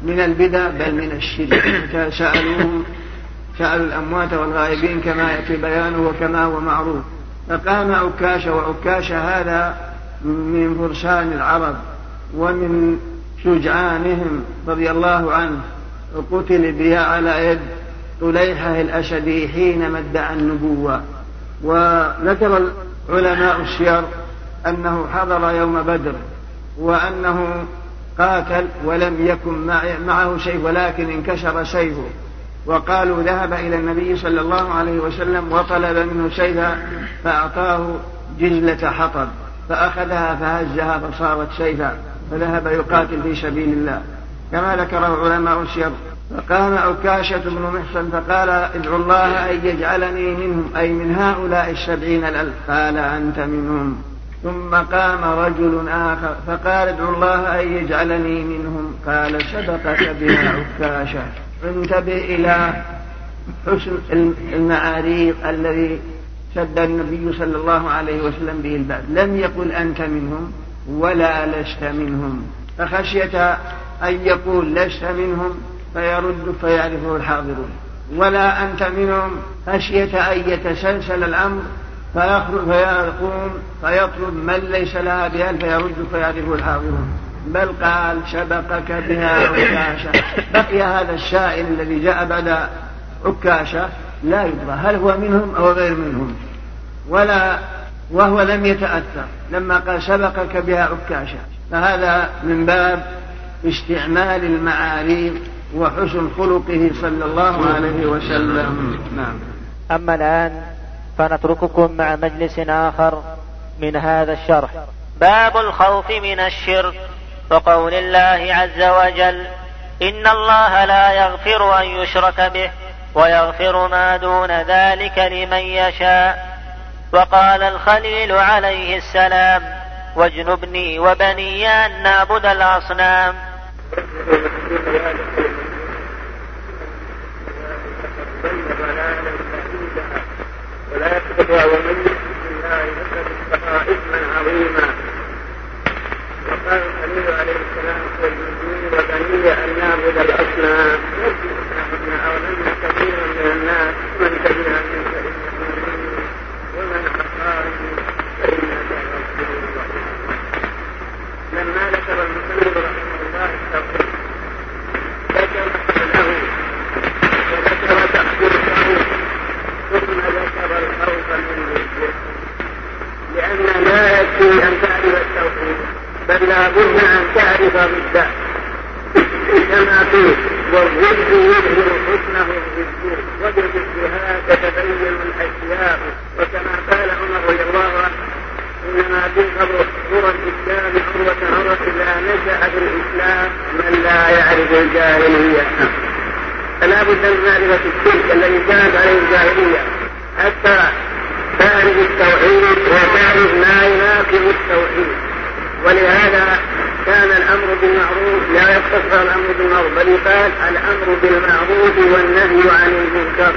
[SPEAKER 5] من البدع بل من الشرك. سالوهم سالوا الأموات والغائبين كما يأتي بيانه وكما هو معروف. فقام عكاشة وعكاشة هذا من فرسان العرب ومن شجعانهم رضي الله عنه. قتل بها على يد طليحة الأسدي حينما ادعى النبوة. وذكر علماء السير أنه حضر يوم بدر وأنه قاتل ولم يكن معه سيف ولكن انكسر سيفه وقالوا ذهب إلى النبي صلى الله عليه وسلم وطلب منه سيفا فأعطاه جزلة حطب فأخذها فهزها فصارت سيفا فذهب يقاتل في سبيل الله. كما ذكره علماء السير فقام عكاشة بن محصن فقال ادعو الله أن يجعلني منهم أي من هؤلاء السبعين الألف قال أنت منهم. ثم قام رجل آخر فقال ادعو الله أن يجعلني منهم. قال سبقك بها عكاشة انتبه إلى حسن المعاريض الذي شد النبي صلى الله عليه وسلم به الباب. لم يقل أنت منهم ولا لست منهم. فخشية أن يقول لست منهم فيرد فيعرفه الحاضرون. ولا أنت منهم خشية أن يتسلسل الأمر فيخرج فيقوم فيطلب من ليس لها بأل فيرد فيعرفه الحاضرون. بل قال سبقك بها عكاشة. بقي هذا السائل الذي جاء بعد عكاشة لا يدرى هل هو منهم أو غير منهم. ولا وهو لم يتأثر. لما قال سبقك بها عكاشة. فهذا من باب استعمال المعاريف وحسن خلقه صلى الله عليه وسلم. نعم.
[SPEAKER 4] أما الآن فنترككم مع مجلس آخر من هذا الشرح. باب الخوف من الشرك وقول الله عز وجل إن الله لا يغفر أن يشرك به ويغفر ما دون ذلك لمن يشاء. وقال الخليل عليه السلام واجنبني وبني أن نعبد الأصنام.
[SPEAKER 5] من تبعها من ومن عصاني فانك غفور لما ذكر المسلم رحمه الله التوحيد ذكر له وذكر تحقيقه ثم ذكر الخوف من الشرك لأن لا يكفي أن تعرف التوحيد بل لا بد أن تعرف ضده كما قيل والضد يظهر حسنه بالضد وبضدها تتبين الأشياء. وكما قال عمر رضي الله عنه إنما تنقض صورة الإسلام عروة عروة لا نشأ في الإسلام من لا يعرف الجاهلية. فلا بد من معرفة الشرك الذي كانت عليه الجاهلية. حتى تعرف التوحيد وتعرف ما يناقض التوحيد. ولهذا كان الأمر بالمعروف لا يقتصر الأمر بالمعروف بل يقال الأمر بالمعروف والنهي عن المنكر.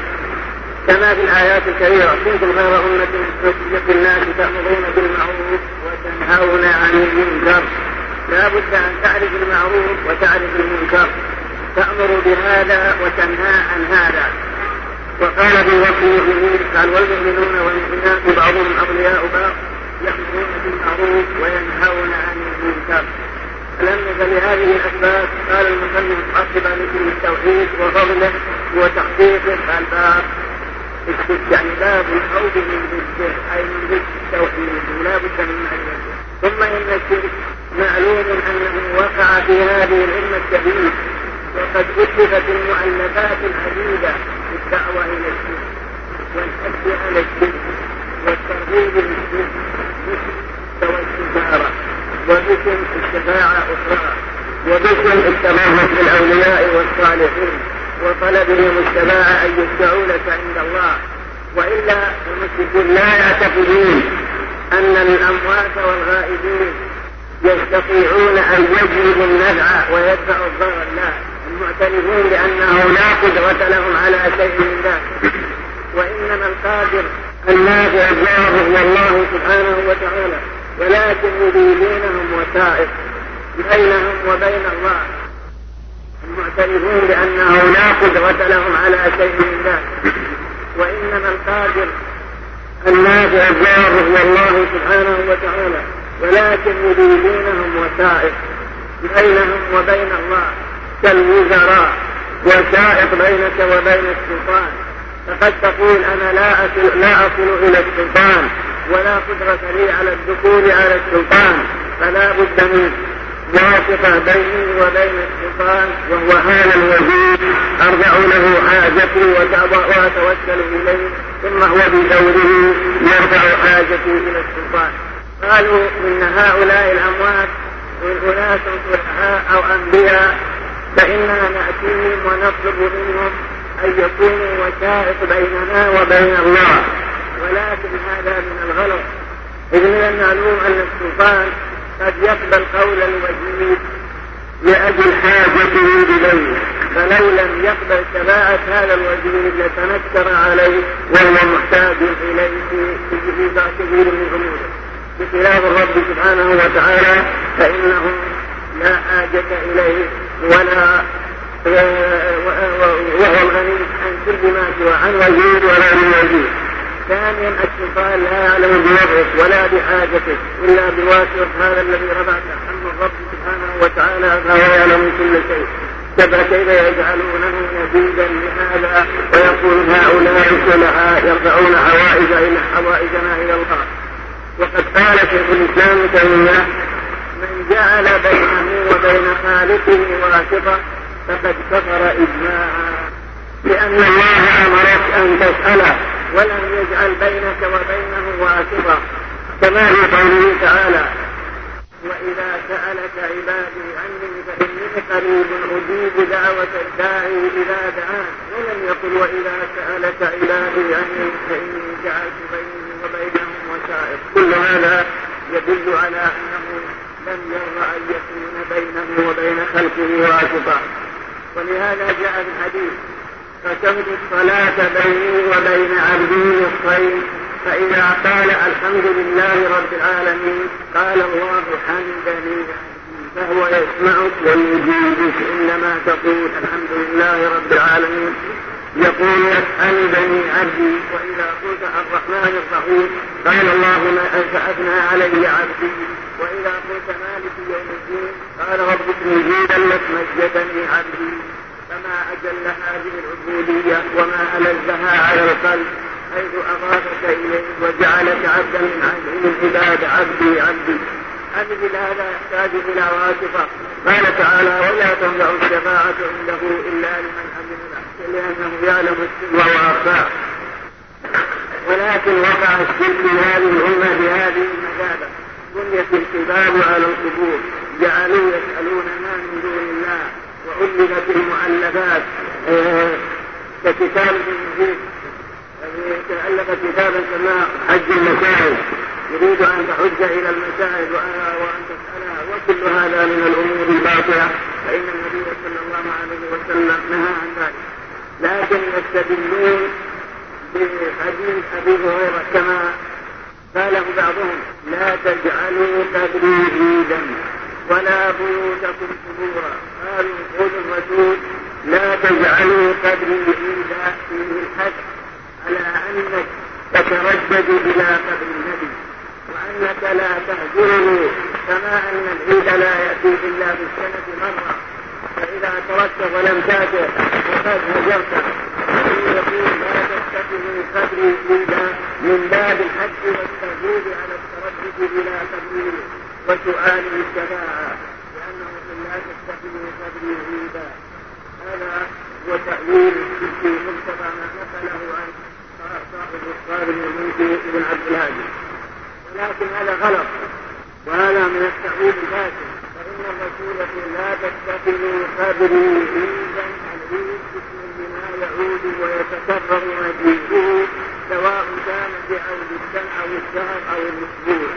[SPEAKER 5] كما في الآيات الكريمة كنتم خير أمة أخرجت الناس تأمرون بالمعروف وتنهون عن المنكر. لا بد أن تعرف المعروف وتعرف المنكر. تأمر بهذا وتنهى عن هذا. وقال في وصف المؤمنين قال والمؤمنون والمؤمنات بعضهم أولياء بعض يأمرون بالمعروف وينهون عن المنكر. فلما فلهذه الأسباب؟ قال المصنف متعقبا مثل التوحيد وفضله وتحقيقه. قال باب يعني باب الخوف من ضده أي من ضد التوحيد ولا بد من معرفته ثم إن الشرك معلوم أنه وقع في هذه الأمة الكبير وقد ألفت المؤلفات العديدة. الدعوة إلى الشرك والحث على الشرك والترغيب للشرك والتجارة وذكر الشفاعة أخرى وذكر التبرك بالأولياء والصالحين وطلبهم الشفاعة أن يشفعوا لك عند الله وإلا المشركون لا يعتقدون أن الأموات والغائبين يستطيعون أن يجلبوا النفع ويدفعوا الضرر لا. المعترفون بأنه لا قدرة لهم على شيء من ذلك. وإنما القادر النافع الله هو الله سبحانه وتعالى. ولكن يريدونهم وسائط بينهم وبين الله. المعترفون بأنه لا قدرة لهم على شيء من ذلك. وإنما القادر النافع الله هو الله سبحانه وتعالى. ولكن يريدونهم وسائط بينهم وبين الله. كالوزراء وسائط بينك وبين السلطان. فقد تقول أنا لا أصل, لا أصل إلى السلطان ولا قدرة لي على الدخول على السلطان. فلا بد من واسطة بيني وبين السلطان وهو هذا الوزير. أرجع له حاجتي وأتوكل إليه ثم هو بدوره يرفع حاجتي إلى السلطان. قالوا إن هؤلاء الأموات أناس صلحاء أو أنبياء فإننا نأتيهم ونطلب منهم أن يكونوا وسائط بيننا وبين الله. ولكن هذا من الغلط. إذ من المعلوم أن السلطان قد يقبل قول الوزير لأجل حاجته إليه فلو لم يقبل شفاعة هذا الوزير لتنكر عليه وهو محتاج إليه في كثير من أموره بخلاف الرب سبحانه وتعالى فإنه لا حاجة إليه. ولا وهو الغني عن كل ما سوى عن وزير ولا من وزير ثانيا السلطان لا يعلم بوضعك ولا بحاجتك إلا بواسطة هذا الذي رفعك اما الرب سبحانه وتعالى فهو يعلم كل شيء. كيف يجعلونه نبيذا لهذا؟ ويقول هؤلاء السلعاء يرفعون حوائج حوائجنا إلى الله. وقد قال شيخ الإسلام تيمية من جعل بينه وبين خالقه واسطة فقد كفر إجماعا. لأن الله أمرك أن تسأله ولم يجعل بينك وبينه واسطة كما في قوله تعالى وإذا سألك عبادي عني فإني قريب أجيب دعوة الداعي إذا دعان. ولم يقل وإذا سألك عبادي عني فإني جعلت بيني وبينهم وسائط كل هذا يدل على أنه لم يرضى أن يكون بينه وبين خلقه واسطة ولهذا جاء الحديث فكمت الصلاة بيني وبين عبدي نصفين فإذا قال الحمد لله رب العالمين قال الله حمدني فهو يسمعك ويجيبك إنما تقول الحمد لله رب العالمين. يقول حمدني عبدي وإذا قلت الرحمن الرحيم قال اللهم فأثنى علي عبدي وإذا قلت مالك يوم الدين قال ربك مجيدا لك مجدني عبدي. فما أجل هذه العبودية وما ألذها على القلب حيث أضافك إليه وجعلك عبدا من العباد عبدي عبدي. أجل هذا يحتاج إلى واسطة. قال تعالى ولا تنفع الشفاعة عنده إلا لمن أمن له لأنه يعلم السر وأخفاه ولكن وقع الشرك في هذه الأمة بهذه المثابة. بنيت الكتاب على القبور. جعلوا يسألون ما من دون الله. وألفت المؤلفات. آه، ككتاب المجيد تألف كتابا كما حج المساجد يريد أن تحج إلى المساجد وأن تسألها. وكل هذا من الأمور الباطلة. فإن النبي صلى الله عليه وسلم نهى عن ذلك. لكن يستدلون بحديث أبي هريرة كما قاله بعضهم. لا تجعلوا قبري عيدا ولا بيوتكم قبورا. قالوا قول الرسول لا تجعلوا قبري عيدا فيه الحج. على أنك تتردد إلى قبر النبي وأنك لا تهجرني كما أن العيد لا يأتي إلا في السنة مرة. فإذا تركت ولم تاتي فقد هجرت. يقول لا تتخذوا قبري عيدا من باب الحج والترديد على التردد إلى قبره وسؤاله لأنه لا تتخذوا قبري عيدا هذا هو تأويل في مقتضى ما نقله عن صاحب الصالح المنكي ابن عبد الهادي ولكن هذا غلط. وهذا من التأويل الفاسد فإن يقول لا تتخذوا قبري عيدا العيد اسم لما يعود ويتكرر مجيئه سواء كان بعود السنة أو الشهر أو الأسبوع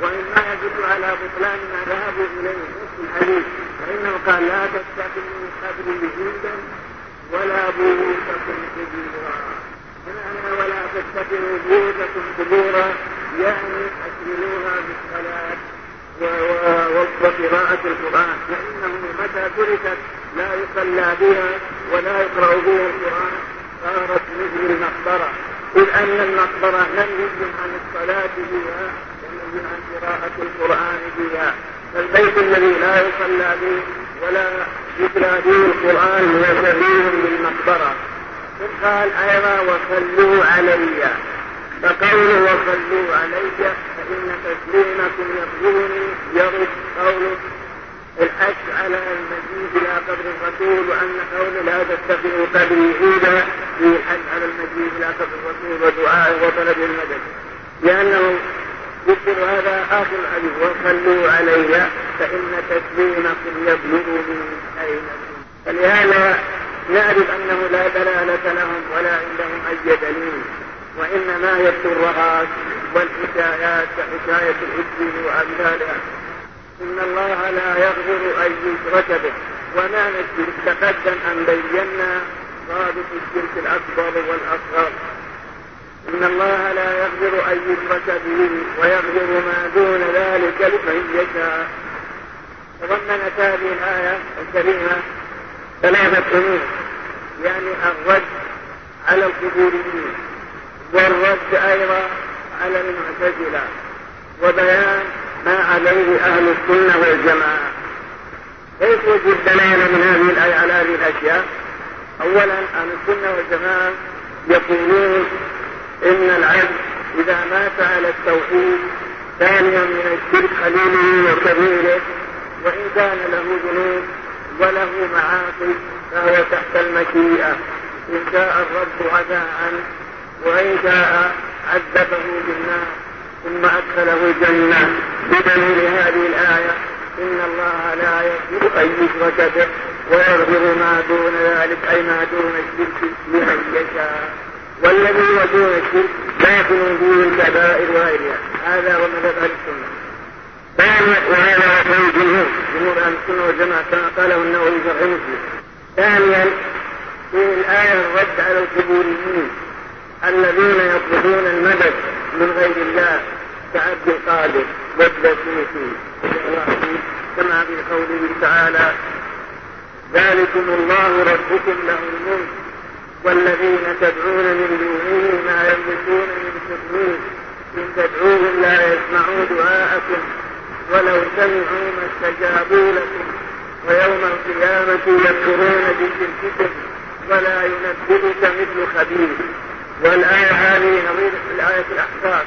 [SPEAKER 5] وإما يدل على بطلان ما ذهبوا إليه نفس الحديث. فإنه قال لا تتخذوا قبري عيدا ولا بيوتكم قبورا بمعنى ولا تتخذوا بيوتكم قبورا يعني أشغلوها بالصلاة وقراءة القرآن. فإنه متى تركت لا يصلى بها ولا يقرأ بها القرآن صارت مثل المقبرة. إذ أن المقبرة لم يجب عن الصلاة بها لم يجب عن قراءة القرآن بها. فالبيت الذي لا يصلى به ولا يتلى به القرآن هو شبيه بالمقبرة. قال أيضا وصلوا علي. فقوله وصلوا علي فإن تسليمكم يقولني يرد قوله. الحث على المجيء إلى قبر الرسول وأن قوله لا تتخذوا قبري عيدا. في الحث على المجيء إلى قبر الرسول ودعائه وطلب المدد. لأنه ذكر هذا آخر الحديث وصلوا علي فإن تسليمكم يبلغني أين فلهذا نعرف أنه لا دلالة لهم ولا عندهم أي دليل وإنما هي الترهات والحكايات كحكاية الإبل وأمثالها إن الله لا يغفر أن يشرك به. ومعنى الشرك تقدم أن بينا ضابط الشرك الأكبر والأصغر. إن الله لا يغفر أن يشرك به ويغفر ما دون ذلك لمن يشاء. تضمنت هذه الآية الكريمة ثلاثة أمور يعني الرد على القبوريين والرد أيضا على المعتزلة وبيان ما عليه أهل السنة والجماعة. كيف وجد دلالة من هذه الآية على هذه الأشياء؟ أولا أهل السنة والجماعة يقولون إن العبد إذا مات على التوحيد ثانيا من الشرك قليله وكبيره وإن كان له ذنوب وله معاصي فهو تحت المشيئة. إن شاء الرب عنه وإن شاء عذبه بالنار ثم أدخله الجنة بدليل هذه الآية إن الله لا يغفر أن يشرك به ويغفر ما دون ذلك أي ما دون الشرك لمن يشاء. والذي يدون الشرك داخل فيه الكبائر وغيرها. هذا هو مذهب أهل السنة وهذا هو الجمهور. جمهور أهل السنة والجماعة كما قاله النووي في صحيح مسلم. ثانيا في الآية الرد على القبوريين الذين يطلبون المدد من غير الله كعبد القادر والدسوسي كما في قوله تعالى ذلكم الله ربكم له الملك. والذين تدعون من دونه ما يملكون من سكنين إن تدعوهم لا يسمعوا دعاءكم. ولو سمعوا ما استجابوا لكم ويوم القيامة يكفرون بشرككم ولا ينبئك مثل خبير. والآية هذه نظير الآية الأحقاف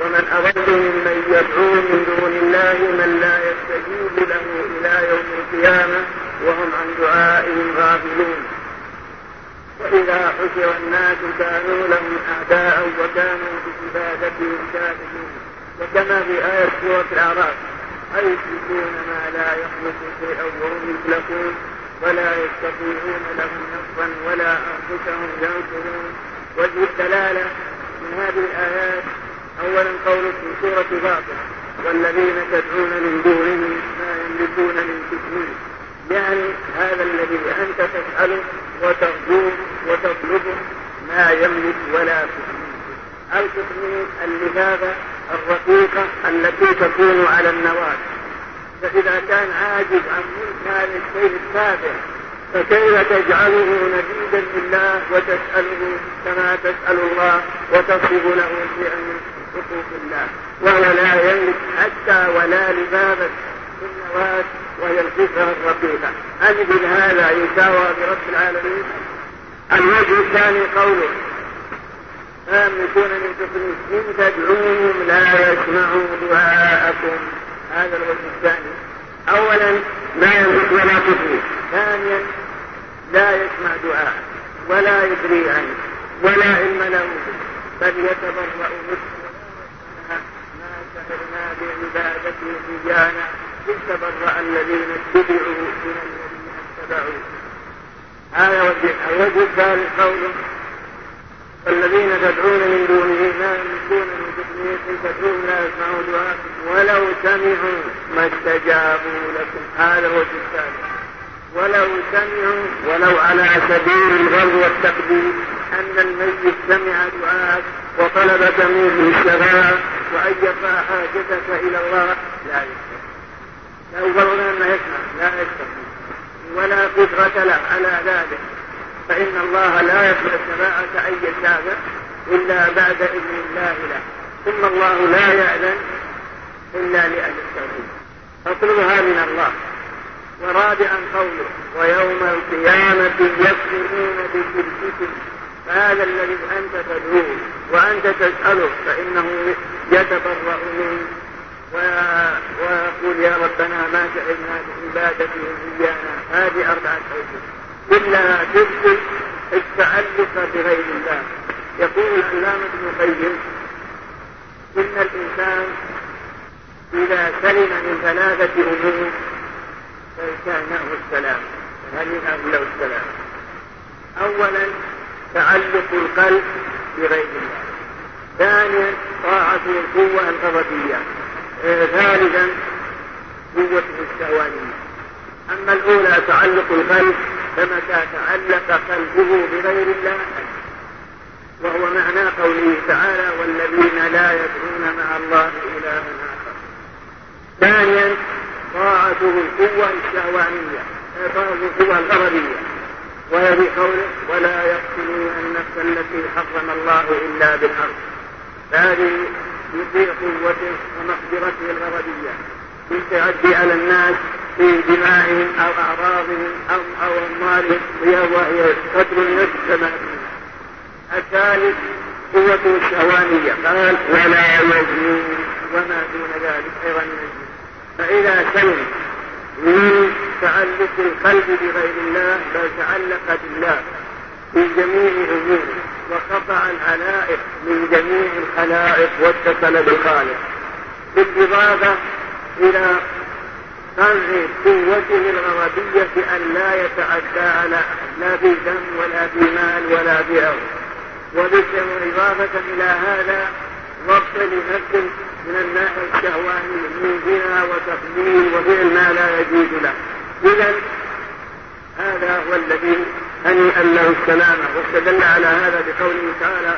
[SPEAKER 5] ومن أضل ممن يدعو من دون الله من لا يستجيب له إلى يوم القيامة وهم عن دعائهم غافلون. وإذا حشر الناس كانوا لهم أعداء وكانوا بعبادتهم كافرين. وكما في آية سورة الأعراف أيشركون ما لا يخلق شيئا وهم يخلقون ولا يستطيعون لهم نصرا ولا أنفسهم ينصرون. وجه الدلالة من هذه الآيات أولا قوله في سورة باطل والذين تدعون من دونه ما يملكون من كثير يعني هذا الذي أنت تسأله وترجوه وتطلبه ما يملك ولا التثمين اللبابة الرقيقة التي تكون على النواة فإذا كان عاجز عن ملك هذا الشيء التابع فكيف تجعله نبيذا لله وتسأله كما تسأل الله وتصرف له شيئا من حقوق الله؟ وهو لا يملك حتى ولا لبابة النواة وهي القطعة الرقيقة أجد هذا يساوى برب العالمين. الوجه الثاني قوله لا يملكون من تفريط إن تدعوهم لا يسمعوا دعاءكم؟ هذا الوجه الثاني. أولا لا يملك ولا تفريط ثانيا لا يسمع دعاء ولا يدري عنه ولا علم له. بل يتبرأ منه. ما سهرنا بعبادته إيانا إذ تبرأ الذين اتبعوا من الذين اتبعوا. هذا وجه الوجه الثالث قوله والذين تدعون من دونه ما يملكون من إن تدعون لا يسمعوا دعاءكم ولو سمعوا ما استجابوا لكم. هذا الوجه الثالث ولو سمعوا ولو على سبيل الغرب والتقدير أن الميت سمع دعاءك وطلبك منه الشفاعة وأن حاجتك إلى الله. لا يستطيع لا يقولون يسمع. لا يستطيع ولا قدرة له على ذلك. فإن الله لا يقبل الشفاعة أي شافع إلا بعد إذن الله له. ثم الله لا يأذن إلا لأهل التوحيد. فاطلبها من الله. ورابعا قوله ويوم القيامة يكفرون بشرككم. فهذا الذي أنت تدعوه وأنت تسأله فإنه يتبرأ منه. ويقول يا ربنا ما جعلنا بعبادتهم إيانا هذه أربعة أوجه كلها تثبت التعلق بغير الله. يقول العلامة ابن القيم إن الإنسان إذا سلم من ثلاثة أمور فكانه السلام هنيئا له السلام؟ أولا تعلق القلب بغير الله. ثانيا طاعة القوة الغضبية. آه، ثالثا قوة الشهوانية أما الأولى تعلق القلب فمتى تعلق قلبه بغير الله وهو معنى قوله تعالى والذين لا يدعون مع الله إلها آخر ثانيا طاعته القوة الشهوانية طاعة القوة الغربية وهي بقوله ولا يقتلون النفس التي حرم الله إلا بالحق هذه يطيع قوته ومقدرته الغربية بالتعدي على الناس في دمائهم أو أعراضهم أو أو أموالهم وهي قتل النفس كما الثالث قوته الشهوانية. قال ولا يزنون وما دون ذلك أيضا الجن فإذا سلم من تعلق القلب بغير الله بل تعلق بالله في جميع أموره وقطع العلائق من جميع الخلائق واتصل بالخالق. بالإضافة إلى قنع قوته الغضبية أن لا يتعدى على لا في دم ولا في مال ولا في أرض. وإضافة إلى هذا ضبط لنفس من الناحية الشهوانية من زنا وتقليل وفعل ما لا يجوز له. إذا هذا هو الذي هنيئا له السلامة. واستدل على هذا بقوله تعالى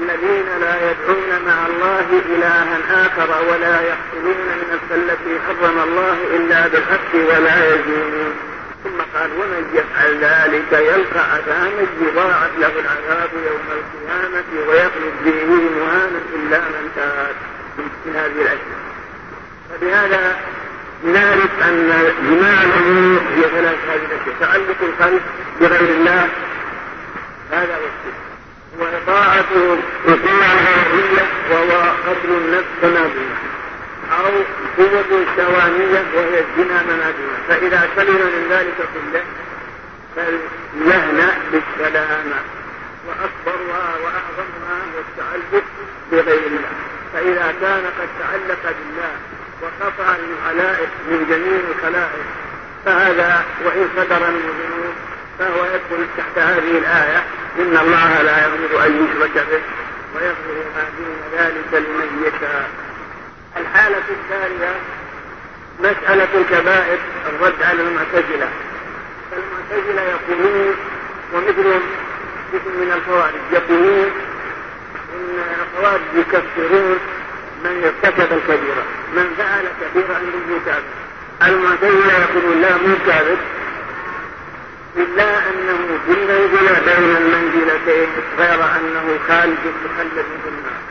[SPEAKER 5] والذين لا يدعون مع الله إلها آخر ولا يقتلون من التي حرم الله إلا بالحق ولا يزنون. ثم قال ومن يفعل ذلك يلقى عذابا يضاعف له العذاب يوم القيامة ويخلد به مهانا إلا من تاب. من هذه الأشياء. فبهذا نعرف أن جماع الأمور هي ثلاث هذه الأشياء. تعلق القلب بغير الله. هذا هو الشرك. وإطاعته إطاعة الغربية وهو قتل النفس كما أو قوة شوانية وهي الزنا منادية فإذا سلم من ذلك كله فليهنأ بالسلامة. وأكبرها وأعظمها هو التعلق بغير الله. فإذا كان قد تعلق بالله وقطع العلائق من جميع الخلائق فهذا وإن صدر من الذنوب فهو يدخل تحت هذه الآية إن الله لا يغفر أن يشرك به ويغفر ما دون ذلك لمن يشاء. الحالة الثانية مسألة الكبائر الرد على المعتزلة. المعتزلة يقولون ومثلهم مثل من الخوارج يقولون إن الخوارج يكفرون من ارتكب الكبيرة من فعل كبيرة أنه كافر المعتزلة يقولون لا مو كافر إلا أنه في المنزلة بين المنزلتين غير أنه خالد مخلد في النار.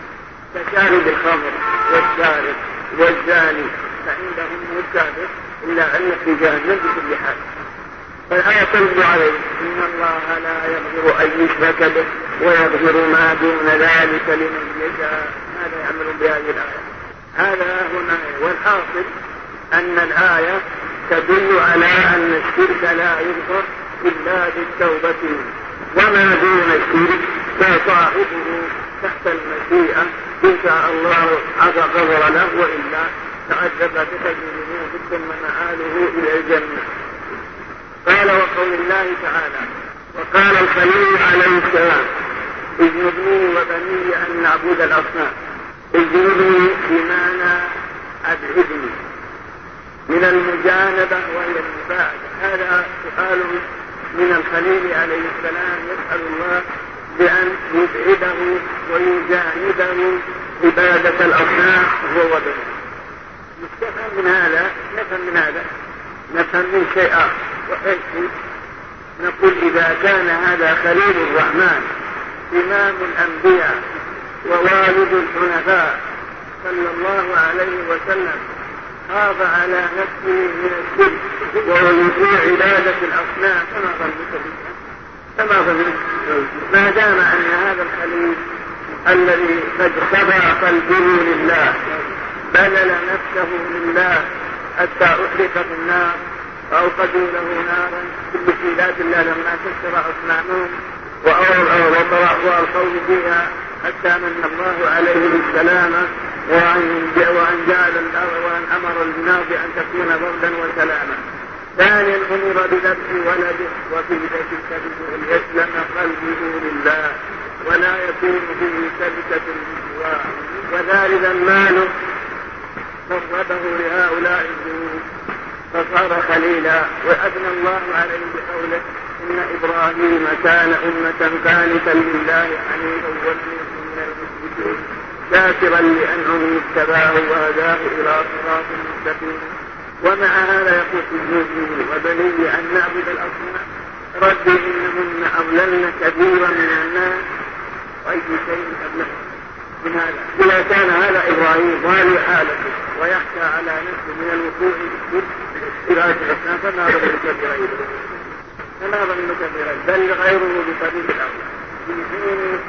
[SPEAKER 5] كشارب الخمر والشارب والزاني فعندهم الكافر إلا أن في جهنم بكل حال. فالآية تنزل عليه إن الله لا يغفر أن يشرك به ويغفر ما دون ذلك لمن يشاء. ماذا يعمل بهذه الآية. هذا هنا والحاصل أن الآية تدل على أن الشرك لا يغفر إلا بالتوبة وما دون الشرك فصاحبه تحت المشيئة. إن شاء الله عسى غفر له وإلا تعذب بتجربة ثم مآله إلى الجنة. قال وقول الله تعالى وقال الخليل عليه السلام اجنبني وبني أن نعبد الأصنام. اجنبني بمعنى أبعدني. من المجانبة وهي المباعدة. هذا سؤال من الخليل عليه السلام يسأل الله بأن يبعده ويجانبه عبادة الأصنام هو وبنه نفهم من هذا؟ نفهم من هذا؟ نفهم من شيء آخر. وإيش نقول إذا كان هذا خليل الرحمن إمام الأنبياء ووالد الحنفاء صلى الله عليه وسلم خاف على نفسه من الشرك ووجود عبادة الأصنام فما ظنك به فما ظنك ما دام أن هذا الخليل الذي قد خضع قلبه لله بذل نفسه لله حتى أحرق في النار وأوقدوا له نارا ذات الله لما كسر أصنامهم وألقوه فيها. حتى من الله عليه بالسلامة وأن وأن جعل وأن أمر النار بأن تكون بردا وسلاما. ثانيا أمر بذبح ولده وفي ذلك ليسلم قلبه لله ولا يكون به سلكة وثالثا ماله قربه لهؤلاء الذنوب. فصار خليلا. وأثنى الله عليه بقوله إن إبراهيم كان أمة قانتا لله حنيفا المشركين شاكرا لأنعمه اتباه وهداه إلى صراط مستقيم. ومع هذا يقول الجزء وبني أن نعبد الأصنام. ربي إنهن أضللن كثيرا من الناس. وأي شيء أبلغ من هذا إذا كان هذا إبراهيم ظالي حالته ويخشى على نفسه من الوقوع في قراءة الأصنام فما ظنك بغيره فما ظنك بغيره بل غيره بطريق الأولى في حين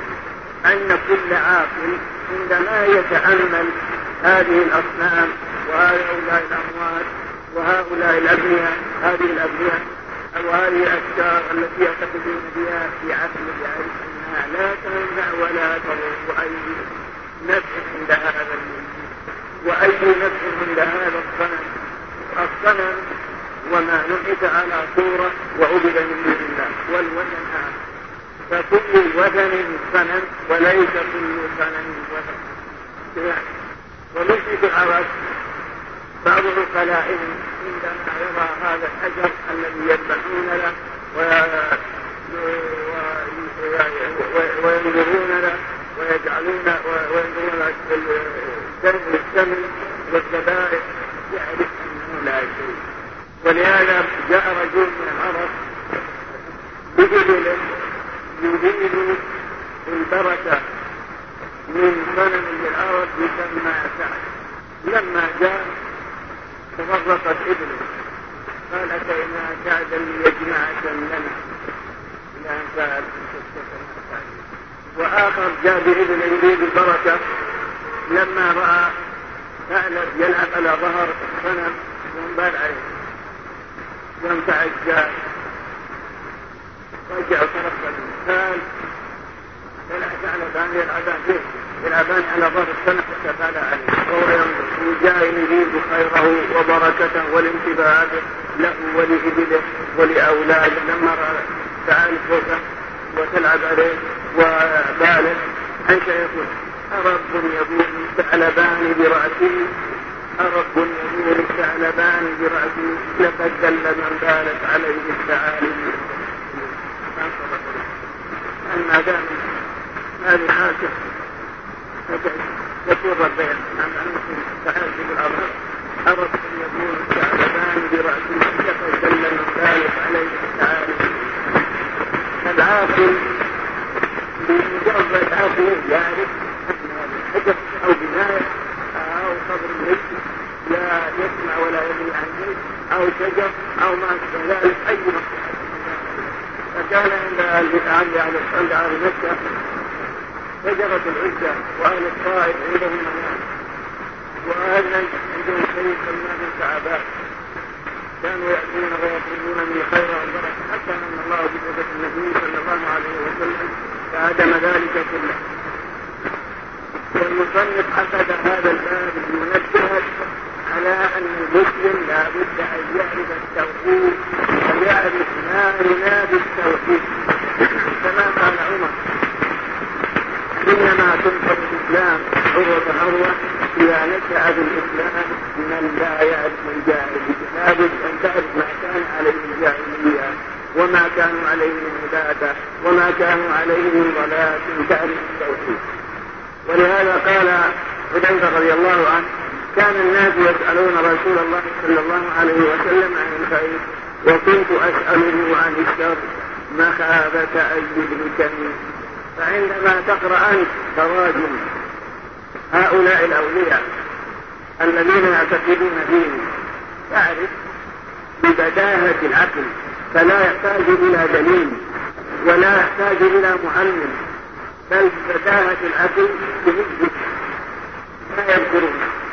[SPEAKER 5] أن كل عاقل عندما يتأمل هذه الأصنام وهؤلاء الأموات وهؤلاء الأبنياء هذه الأبنياء أو هذه الأشجار التي يعتقدون بها في عقل أنها لا تنفع ولا تضر وأي نفع عند هذا وأي نفع عند هذا الصنم؟ الصنم وما نحت على صورة وعبد من دون الله والوثن فكل وثن صنم وليس كل صنم وثن. ومثل العرب بعض عقلائهم عندما يرى هذا الحجر الذي يذبحون له وينظرون له ويجعلون وينظرون الدم السمن والذبائح. يعرف إنه لا شيء ولهذا جاء رجل من العرب بإبل يريد البركة من صنم للعرب يسمى سعد لما جاء تفرقت ابنه. قال أتينا سعدا ليجمع شملنا إلى ان سال وآخر جاء بابن يريد البركة. لما رأى ثعلب يلعب على ظهر الصنم وانبال عليه. وانتعج جاء رجع طرف قال ثعلبان يلعبان فيه. يلعبان على ظهر السنة فقال عليه وهو ينظر وجاء يريد خيره وبركته والانتباه له ولإبله ولأولاده. لما رأى تعال فوقه وتلعب عليه وبالغ أنت يقول أرب يبول الثعلبان برأسه أرب يبول الثعلبان برأسه لقد دل من بالت عليه الثعالب ما دام هذه حاكم يكون ربين عن أنكم تعالى بالأمر أردت أن يكون الثعلبان برأسه لقد دل من بالت عليه الثعالب العاقل بمجرد عقله يعرف ان حجر أو بنايه أو قبر ميت لا يسمع ولا يدري عن أو شجر أو ما اشبه ذلك أي مصلحه فكان عند أهل أهل عند أهل مكة شجره العزة وأهل الطائف عندهم منام وأهل عندهم شيء سماه الكعبات كانوا يأتون ويطلبون من خير والبركة حتى من الله بصفة النبي صلى الله عليه وسلم فهدم ذلك كله. والمصنف حسد هذا الباب المنبه على أن المسلم لا بد أن يعرف التوحيد ويعرف ما ينادي التوحيد كما قال عمر. إنما تنصر الإسلام عروة عروة إذا نشأ في الإسلام من لا يعرف الجاهلية لابد أن تعرف ما كان عليه الجاهلية وما كانوا عليه من عبادة وما كانوا عليه من ضلال تعرف التوحيد. ولهذا قال حذيفة رضي الله عنه كان الناس يسألون رسول الله صلى الله عليه وسلم عن الخير وكنت أسأله عن الشر مخافة أن يدركني فعندما تقرأ أنت تراجم. هؤلاء الأولياء الذين يعتقدون فيه تعرف ببداهة العقل فلا يحتاج إلى دليل ولا يحتاج إلى معلم بل بداهة العقل بمثل ما يذكرون.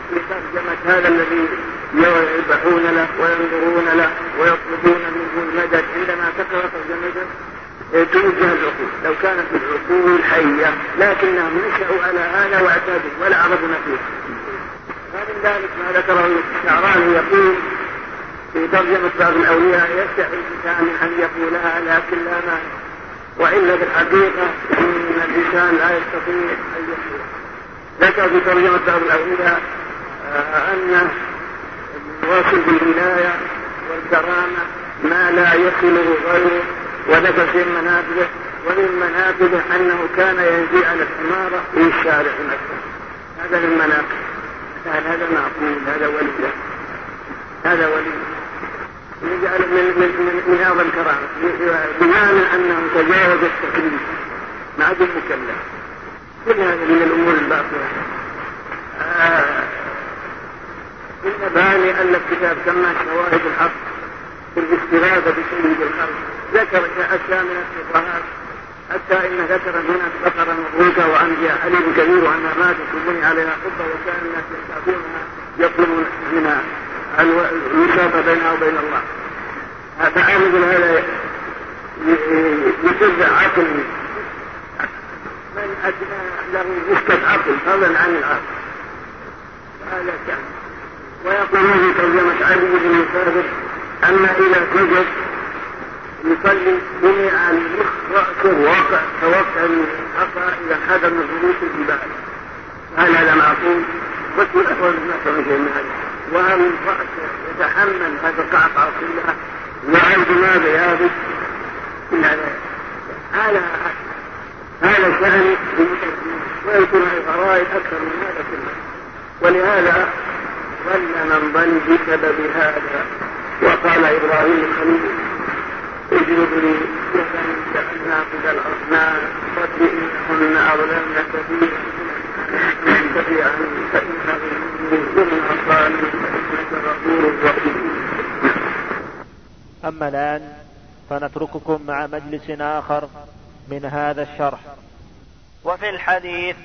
[SPEAKER 5] في ترجمة هذا الذي يذبحون له وينظرون له ويطلبون منه المدد عندما تقرأ ترجمته توجه العقول. لو كانت العقول حية لكنهم نشأوا على هذا واعتادوا ولا عرضنا فيه ومن ذلك ما ذكره الشعراني يقول في ترجمة بعض الأولياء يستحي الإنسان أن يقولها لكن لا مانع. وإلا في الحقيقة أن الإنسان لا يستطيع أن يقول. ذكر في ترجمة بعض الأولياء أن واصل بالولاية والكرامة ما لا يصله غيره وذكر في مناقبه ومن مناقبه أنه كان ينزي على الحمارة في الشارع مثلا هذا من قال هذا معقول هذا ولي. هذا ولي. يجعل من من من, من هذا الكرامة. بمعنى أنه تجاوز التكليف. ما عاد مكلف كل هذا من الأمور الباطلة. آه إن باني ألف كتاب سماه شواهد الحق في الاستغاثة بسيد الخلق. ذكر أشياء من الشبهات حتى إن ذكر هنا بقرة مبروكة وعن حليب كبير وأن مات بني عليها قبة وكان الناس يستعبونها يطلبون منها الوساطة بينها وبين الله. فأعرض هذا يسر عقل. من له نسبة عقل فضلا عن العقل. هذا كان. ويقولون في ترجمة علي بن مسافر أن إذا سجد يصلي بني المخ رأسه واقع كوقع الحصى إذا خدم رؤوس الجبال. هل هذا معقول؟ قلت الأحوال ما من شيء من هذا. وهل الرأس يتحمل هذا القعقعة كلها وهل دماغ يابس كل هذا هذا هذا شأن ويكون الغرائب أكثر من هذا كله. ولهذا ظل من ظل بسبب هذا. وقال إبراهيم الخليل اجلب لي جعلنا قد الأصنام رب إنهن أضللن كثيرا تبعا فإنه من أصاني فإنك غفور رحيم
[SPEAKER 4] أما الآن فنترككم مع مجلس آخر من هذا الشرح. وفي الحديث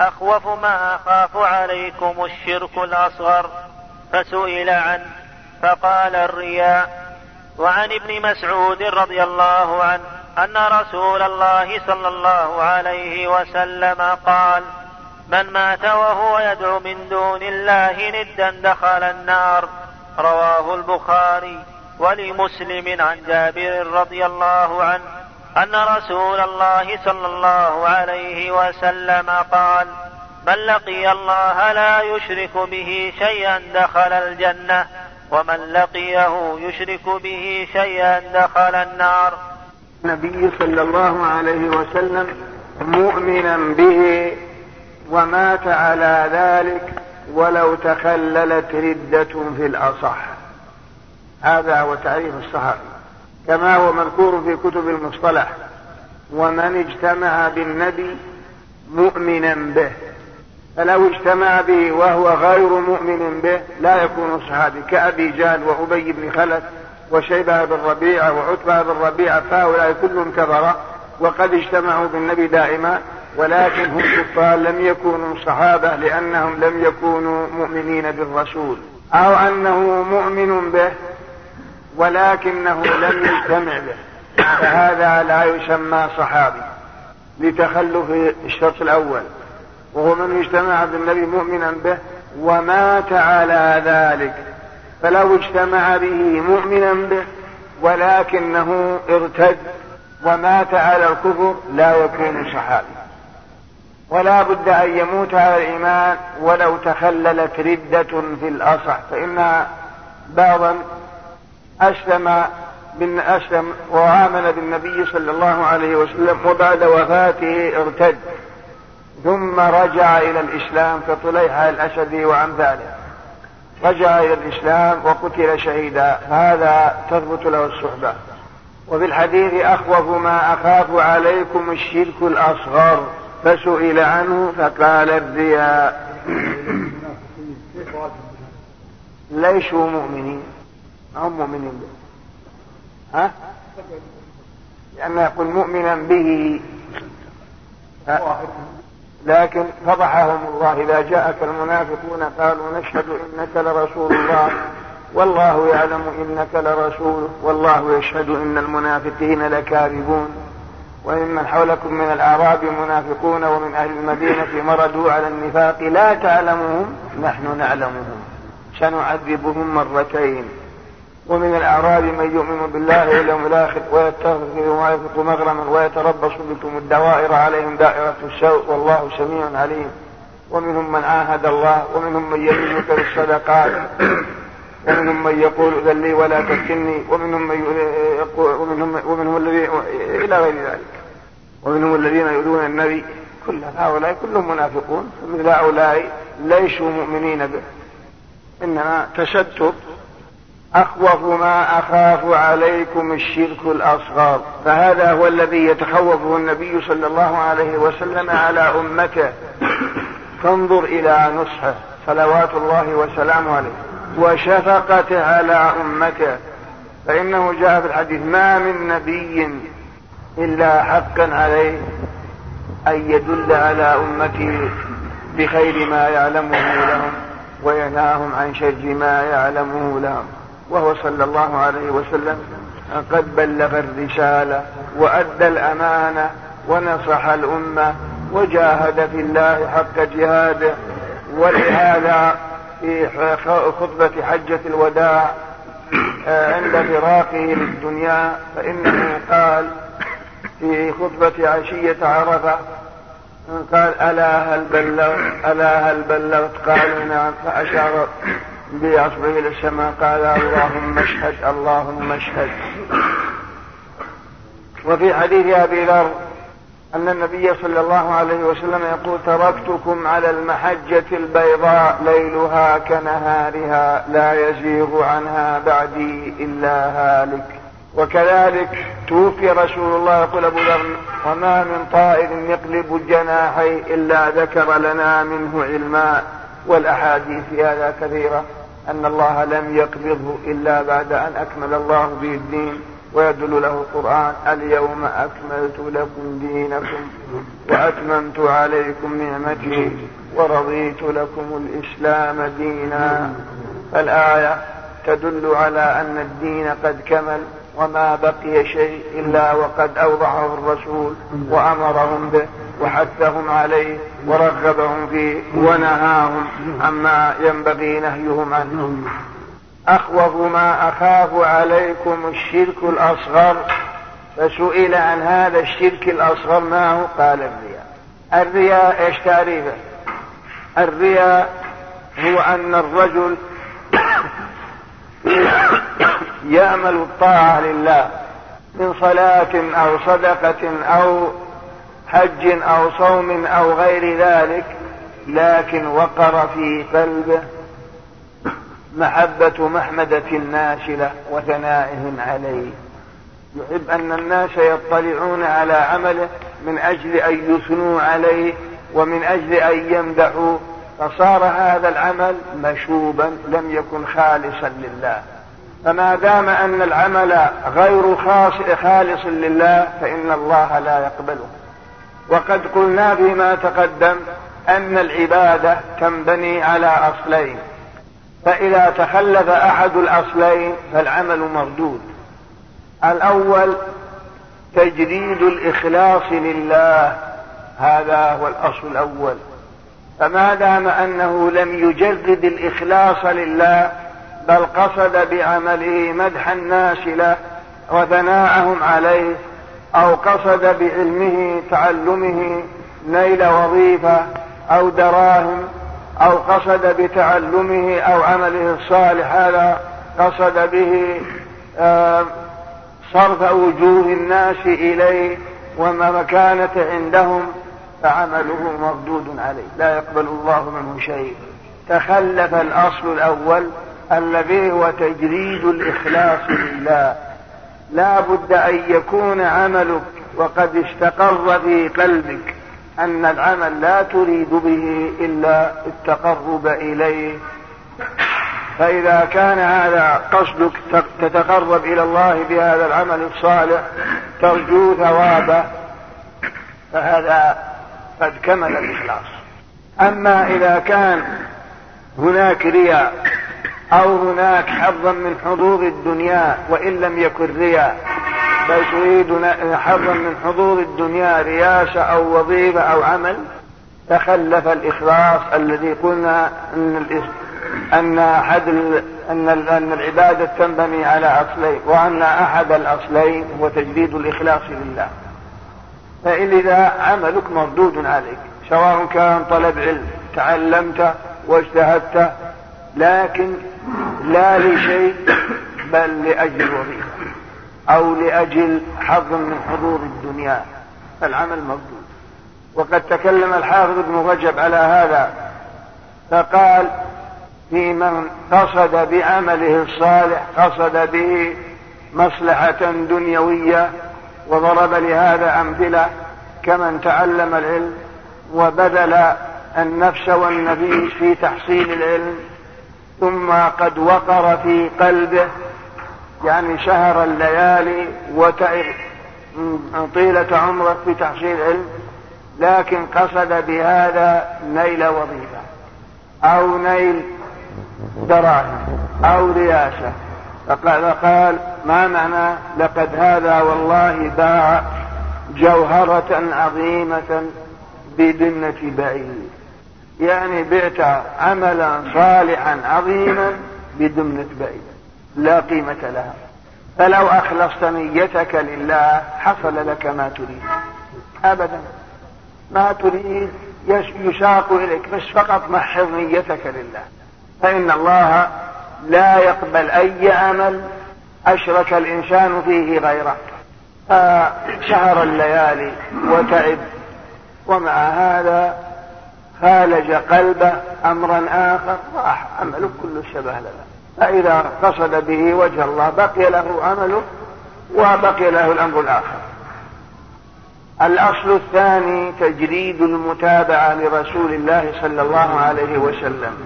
[SPEAKER 4] أخوف ما أخاف عليكم الشرك الأصغر. فسئل عنه فقال الرياء وعن ابن مسعود رضي الله عنه أن رسول الله صلى الله عليه وسلم قال من مات وهو يدعو من دون الله ندا دخل النار. رواه البخاري ولمسلم عن جابر رضي الله عنه. أن رسول الله صلى الله عليه وسلم قال من لقي الله لا يشرك به شيئا دخل الجنة ومن لقيه يشرك به شيئا دخل النار.
[SPEAKER 5] النبي صلى الله عليه وسلم مؤمنا به ومات على ذلك ولو تخللت ردة في الأصح. هذا هو تعريف الصحابي. كما هو مذكور في كتب المصطلح. ومن اجتمع بالنبي مؤمنا به. فلو اجتمع به وهو غير مؤمن به لا يكون صحابي. كأبي جهل وأبي بن خلف وشيبة بن ربيعة وعتبة بن ربيعة فهؤلاء كلهم كفرة وقد اجتمعوا بالنبي دائما ولكن هم كفار. لم يكونوا صحابة لأنهم لم يكونوا مؤمنين بالرسول. أو أنه مؤمن به ولكنه لم يجتمع به. فهذا لا يسمى صحابي. لتخلف الشرط الأول. وهو من اجتمع بالنبي مؤمنا به ومات على ذلك. فلو اجتمع به مؤمنا به ولكنه ارتد ومات على الكفر لا يكون صحابي. ولا بد أن يموت على الإيمان ولو تخللت ردة في الأصح. فإن بعضا أسلم من أسلم وآمن بالنبي صلى الله عليه وسلم وبعد وفاته ارتد. ثم رجع إلى الإسلام كطليحة الأسدي وأمثاله رجع إلى الإسلام وقتل شهيدا. هذا تثبت له الصحبة. وفي الحديث أخوف ما أخاف عليكم الشرك الأصغر. فسئل عنه فقال الرياء. ليسوا مؤمنين. هم مؤمنين به. ها؟ لأنه يقول مؤمنا به. لكن فضحهم الله إذا جاءك المنافقون قالوا نشهد إنك لرسول الله. والله يعلم إنك لرسول والله يشهد إن المنافقين لكاذبون. وممن حولكم من الأعراب منافقون ومن أهل المدينة مردوا على النفاق لا تعلمهم نحن نعلمهم. سنعذبهم مرتين. ومن الأعراب من يؤمن بالله واليوم الآخر ويتخذ وما ينفق مغرما ويتربص بكم الدوائر عليهم دائرة السوء والله سميع عليم. ومنهم من عاهد الله ومنهم من يمينك بالصدقات. ومنهم من يقول اذن لي ولا تفتني. ومنهم من يقول ومنهم ومنهم الذين إلى غير ذلك. ومنهم الذين يؤذون النبي كل هؤلاء كلهم منافقون. فمثل هؤلاء ليسوا مؤمنين به. إنما تشتت أخوف ما أخاف عليكم الشرك الأصغر. فهذا هو الذي يتخوفه النبي صلى الله عليه وسلم على أمته. فانظر إلى نصحه. صلوات الله وسلامه عليه. وشفقته على أمته. فإنه جاء في الحديث ما من نبي إلا حقا عليه أن يدل على أمته بخير ما يعلمه لهم وينهاهم عن شر ما يعلمه لهم. وهو صلى الله عليه وسلم قد بلغ الرسالة وأدى الأمانة ونصح الأمة وجاهد في الله حق جهاده. ولهذا في خطبة حجة الوداع آه، عند فراقه للدنيا فإنه قال في خطبة عشية عرفة قال ألا هل بلغت ألا هل بلغت؟ قالوا نعم. فأشار بعصره إلى السماء. قال اللهم اشهد اللهم اشهد. وفي حديث أبي ذر أن النبي صلى الله عليه وسلم يقول تركتكم على المحجة البيضاء ليلها كنهارها لا يزيغ عنها بعدي إلا هالك. وكذلك توفي رسول الله يقول أبو ذر وما من طائر يقلب الجناحي إلا ذكر لنا منه علما. والأحاديث هذا كثيرة. أن الله لم يقبضه إلا بعد أن أكمل الله به الدين ويدل له القرآن اليوم أكملت لكم دينكم وأتممت عليكم نعمتي ورضيت لكم الإسلام دينا. فالآية تدل على أن الدين قد كمل وما بقي شيء إلا وقد أوضحه الرسول وأمرهم به. وحثهم عليه ورغبهم فيه ونهاهم عما ينبغي نهيهم عنه أخوف ما أخاف عليكم الشرك الأصغر فسئل عن هذا الشرك الأصغر ما هو؟ قال الرياء. الرياء إيش تعريفه؟ الرياء هو أن الرجل يعمل الطاعة لله من صلاة أو صدقة أو حج أو صوم أو غير ذلك لكن وقر في قلبه محبة محمدة الناس له وثنائهم عليه. يحب أن الناس يطلعون على عمله من أجل أن يثنوا عليه ومن أجل أن يمدحوا فصار هذا العمل مشوبا لم يكن خالصا لله. فما دام أن العمل غير خالص لله فإن الله لا يقبله. وقد قلنا فيما تقدم أن العبادة تنبني على أصلين. فإذا تخلف أحد الأصلين فالعمل مردود. الأول تجريد الإخلاص لله. هذا هو الأصل الأول. فما دام أنه لم يجرد الإخلاص لله بل قصد بعمله مدح الناس له وثناءهم عليه أو قصد بعلمه تعلمه نيل وظيفة أو دراهم أو قصد بتعلمه أو عمله الصالح هذا قصد به آه، صرف وجوه الناس إليه وما مكانة عندهم فعمله مردود عليه. لا يقبل الله منه شيء. تخلف الأصل الأول الذي هو تجريد الإخلاص لله. لا بد أن يكون عملك وقد استقر في قلبك أن العمل لا تريد به إلا التقرب إليه. فإذا كان هذا قصدك تتقرب إلى الله بهذا العمل الصالح ترجو ثوابه فهذا قد كمل الإخلاص. أما إذا كان هناك رياء أو هناك حظا من حظوظ الدنيا وإن لم يكن رياء بل تريد حظا من حظوظ الدنيا رياسة أو وظيفة أو عمل. تخلف الإخلاص الذي قلنا أن أن أحد أن أن العبادة تنبني على أصلين وأن أحد الأصلين هو تجديد الإخلاص لله. فإذا عملك مردود عليك سواء كان طلب علم تعلمت واجتهدت لكن لا لشيء بل لأجل وظيفة أو لأجل حظ من حظوظ الدنيا. فالعمل مردود. وقد تكلم الحافظ ابن رجب على هذا فقال في من قصد بعمله الصالح قصد به مصلحة دنيوية وضرب لهذا أمثلة كمن تعلم العلم وبذل النفس والنفيس في تحصيل العلم ثم قد وقر في قلبه يعني شهر الليالي وتعب طيلة عمره في تحصيل علم لكن قصد بهذا نيل وظيفة أو نيل دراهم أو رياسة فقال قال ما معنى لقد هذا والله باع جوهرة عظيمة بدنة بعيد؟ يعني بعت عملا صالحا عظيما بدمنة بعيد لا قيمة لها. فلو أخلصت نيتك لله حصل لك ما تريد. أبدا. ما تريد يشاق إليك. بس فقط محض نيتك لله. فإن الله لا يقبل أي عمل أشرك الإنسان فيه غيره. فشهر الليالي وتعب. ومع هذا خالج قلبه أمرا آخر راح عمله كل شبه له. فإذا قصد به وجه الله بقي له عمله وبقي له الأمر الآخر. الأصل الثاني تجريد المتابعة لرسول الله صلى الله عليه وسلم.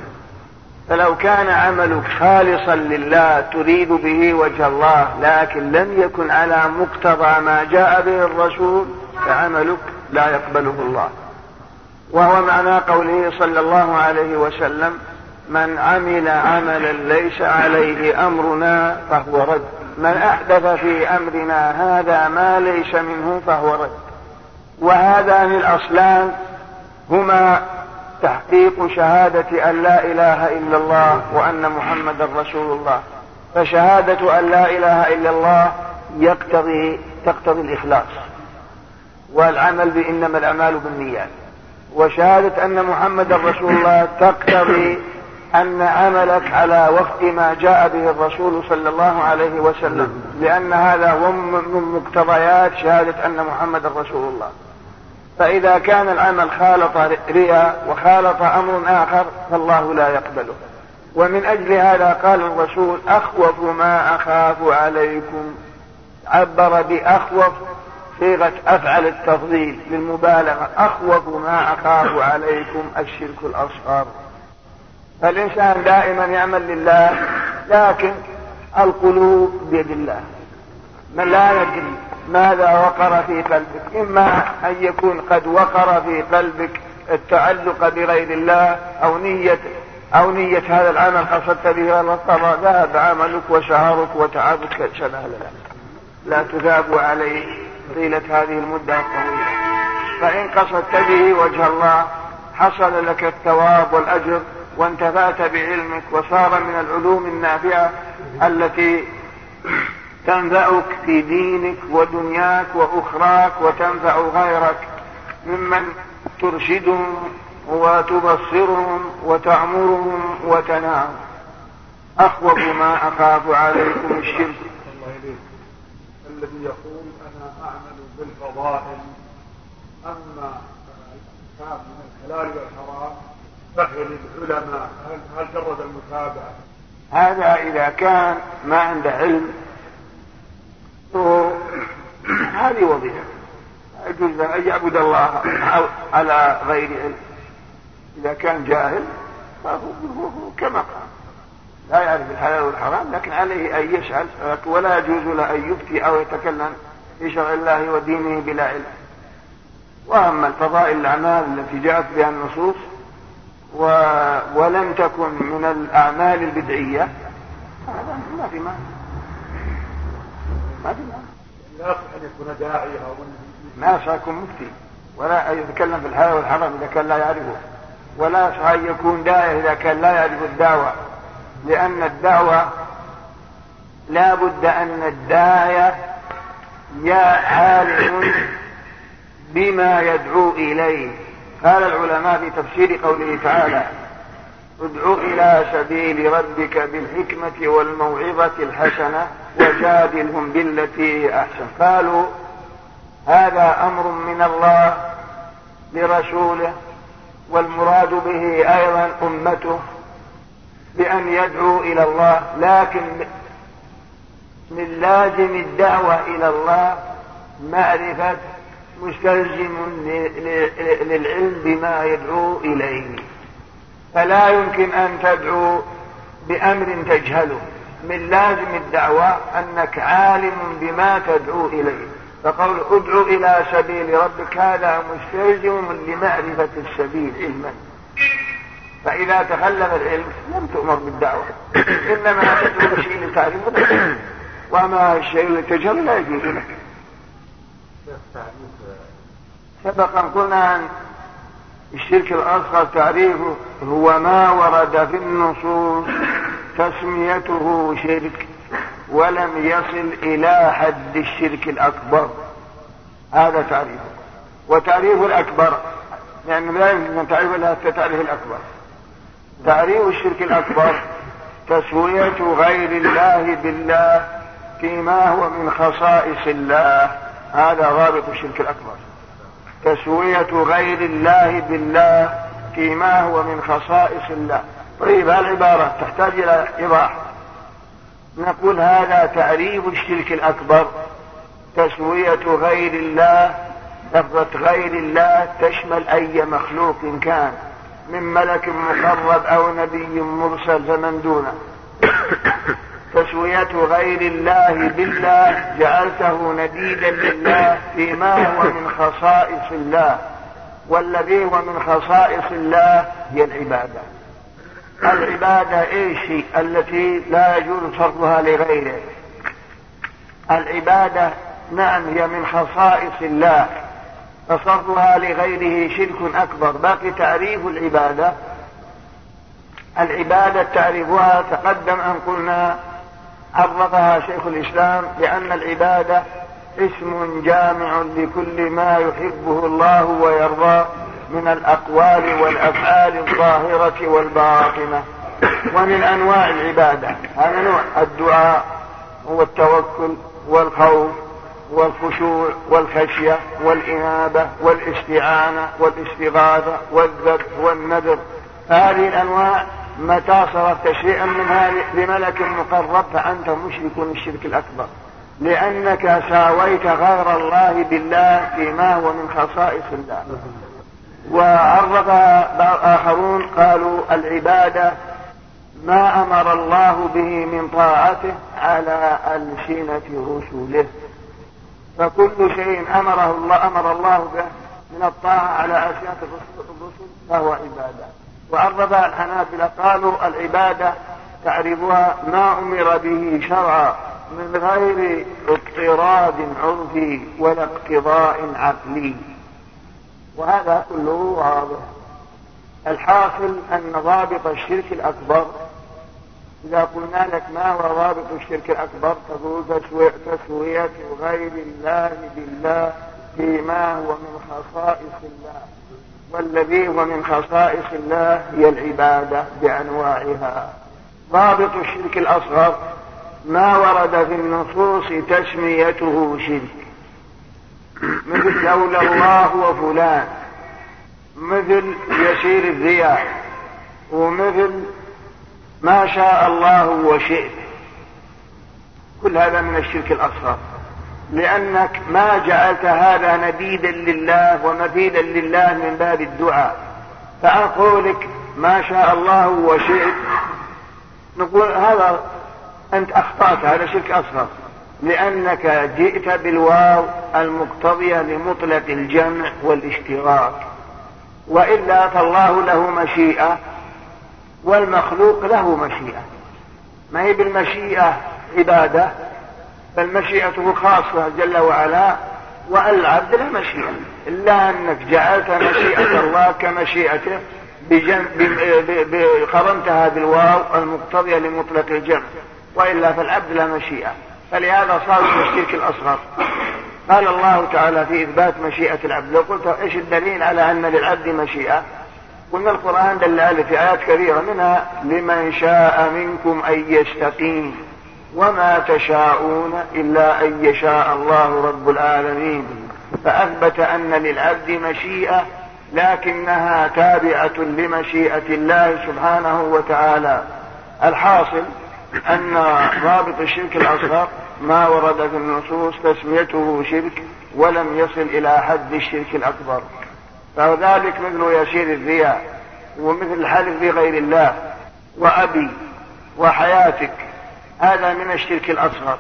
[SPEAKER 5] فلو كان عملك خالصا لله تريد به وجه الله لكن لم يكن على مقتضى ما جاء به الرسول فعملك لا يقبله الله. وهو معنى قوله صلى الله عليه وسلم من عمل عملا ليس عليه أمرنا فهو رد. من أحدث في أمرنا هذا ما ليس منه فهو رد. وهذان الأصلان هما تحقيق شهادة أن لا إله إلا الله وأن محمدا رسول الله. فشهادة أن لا إله إلا الله يقتضي تقتضي الإخلاص. والعمل بإنما الأعمال بالنيات. وشهادة أن محمدا رسول الله تقتضي أن عملك على وفق ما جاء به الرسول صلى الله عليه وسلم. لأن هذا هو من مقتضيات شهادة أن محمدا رسول الله. فإذا كان العمل خالط رياء وخالط أمر آخر فالله لا يقبله. ومن أجل هذا قال الرسول أخوف ما أخاف عليكم. عبر بأخوف صيغة أفعل التفضيل للمبالغة أخوف ما أخاف عليكم الشرك الأصغر. فالإنسان دائما يعمل لله لكن القلوب بيد الله. من لا يدري ماذا وقر في قلبك. إما أن يكون قد وقر في قلبك التعلق بغير الله أو نية أو نية هذا العمل قصدت به الله ذهب عملك وشهرك وتعبك شبه لا تثاب عليه طيلة هذه المدة الطويلة. فإن قصدت به وجه الله حصل لك الثواب والأجر وانتفعت بعلمك وصار من العلوم النافعة التي تنفعك في دينك ودنياك وأخراك وتنفع غيرك. ممن ترشدهم وتبصرهم وتعمرهم وتنام. أخوف ما أخاف عليكم الشرك.
[SPEAKER 6] الذي يقول أنا أعمل بالفضائل. أما الكتاب من الحلال والحرام فهي للعلماء. هل جرد المتابعة؟
[SPEAKER 5] هذا إذا كان ما عنده علم هذه وظيفة. يجوز أن يعبد الله على غير علم. إذا كان جاهل فهو كما قال. لا يعرف الحلال والحرام لكن عليه أن يسأل ولا يجوز له أن يفتي أو يتكلم. في شرع الله ودينه بلا علم. وأما الفضائل الأعمال التي جاءت بها النصوص و... ولم تكن من الأعمال البدعية هذا ما في معنى ما في
[SPEAKER 6] لا يصح أن يكون داعية أو
[SPEAKER 5] ما يصح يكون مفتي. ولا يتكلم في الحلال والحرام إذا كان لا يعرفه. ولا يصح أن يكون داعية إذا كان لا يعرف الدعوة. لأن الدعوة لا بد أن الداعية يا عالم بما يدعو إليه. قال العلماء في تفسير قوله تعالى ادع إلى سبيل ربك بالحكمة والموعظة الحسنة وجادلهم بالتي أحسن. قالوا هذا أمر من الله لرسوله والمراد به أيضا أمته بأن يدعو إلى الله لكن من لازم الدعوة إلى الله معرفة مستلزم للعلم بما يدعو إليه. فلا يمكن أن تدعو بأمر تجهله. من لازم الدعوة أنك عالم بما تدعو إليه. فقول ادعو إلى سبيل ربك هذا مستلزم لمعرفة السبيل علما. فإذا تخلف العلم لم تؤمر بالدعوة. إنما تدعو الشيء لتعريفه وما الشيء للتجهل لا يجوز. لك سبق أن قلنا عن الشرك الأصغر تعريفه هو ما ورد في النصوص تسميته شرك ولم يصل إلى حد الشرك الأكبر. هذا تعريفه. وتعريف الأكبر لأنه لا يمكن أن تعرف إلا تعريف الأكبر. تعريف الشرك الأكبر تسوية غير الله بالله فيما هو من خصائص الله. هذا رابط الشرك الأكبر. تسوية غير الله بالله فيما هو من خصائص الله. طيب هالعبارة تحتاج إلى إيضاح؟ نقول هذا تعريف الشرك الأكبر. تسوية غير الله لفظة غير الله تشمل أي مخلوق كان من ملك مقرب أو نبي مرسل فمن دونه. تسوية غير الله بالله جعلته نديدا لله فيما هو من خصائص الله. والذي هو من خصائص الله هي العبادة. العبادة إيش التي لا يجوز صرفها لغيره. العبادة نعم هي من خصائص الله فصرفها لغيره شرك أكبر. باقي تعريف العبادة. العبادة تعريفها تقدم أن قلنا عرفها شيخ الإسلام لأن العبادة اسم جامع لكل ما يحبه الله ويرضاه من الأقوال والأفعال الظاهرة والباطنة. ومن أنواع العبادة. هذا نوع. الدعاء والتوكل والخوف والخشوع والخشية والإنابة والاستعانة والاستغاثة والذبح والنذر. هذه الأنواع متى صرفت شيئا من هذه لملك مقرب فأنت مشرك الشرك الأكبر. لأنك ساويت غير الله بالله فيما هو من خصائص الله. وعرفها آخرون قالوا العبادة ما أمر الله به من طاعته على ألسنة رسله. فكل شيء أمره الله أمر الله به من الطاعة على ألسنة الرسل فهو عبادة. وعرفها الحنابلة قالوا العبادة تعرفها ما أمر به شرعا من غير اضطراد عرفي ولا اقتضاء عقلي. وهذا كله واضح. الحاصل أن ضابط الشرك الأكبر إذا قلنا لك ما هو ضابط الشرك الأكبر تقول تسوية غير الله بالله فيما هو من خصائص الله. والذي هو من خصائص الله هي العبادة بأنواعها. ضابط الشرك الأصغر ما ورد في النصوص تسميته شرك. مثل لولا الله وفلان مثل يسير الرياح ومثل ما شاء الله وشئت. كل هذا من الشرك الأصغر. لأنك ما جعلت هذا نديدا لله ومثيلا لله من باب الدعاء. فعن قولك ما شاء الله وشئت. نقول هذا أنت أخطأت هذا شرك أصغر. لأنك جئت بالواو المقتضية لمطلق الجمع والاشتراك. وإلا فالله له مشيئة والمخلوق له مشيئة. ما هي بالمشيئة؟ عبادة. بل مشيئته خاصة جل وعلا والعبد لا مشيئة. إلا أنك جعلت مشيئة الله كمشيئته قرنتها بالواو المقتضية لمطلق الجمع. وإلا فالعبد لا مشيئة. فلهذا صار الشرك الأصغر. قال الله تعالى في إثبات مشيئة العبد. لو قلت إيش الدليل على أن للعبد مشيئة؟ قلنا القرآن دل في آيات كثيرة منها لمن شاء منكم أن يستقيم وما تشاءون إلا أن يشاء الله رب العالمين. فأثبت أن للعبد مشيئة لكنها تابعة لمشيئة الله سبحانه وتعالى. الحاصل أن رابط الشرك الأصغر ما ورد في النصوص تسميته شرك ولم يصل إلى حد الشرك الأكبر. فذلك مثل يسير الرياء ومثل الحلف بغير الله وأبي وحياتك هذا من الشرك الأصغر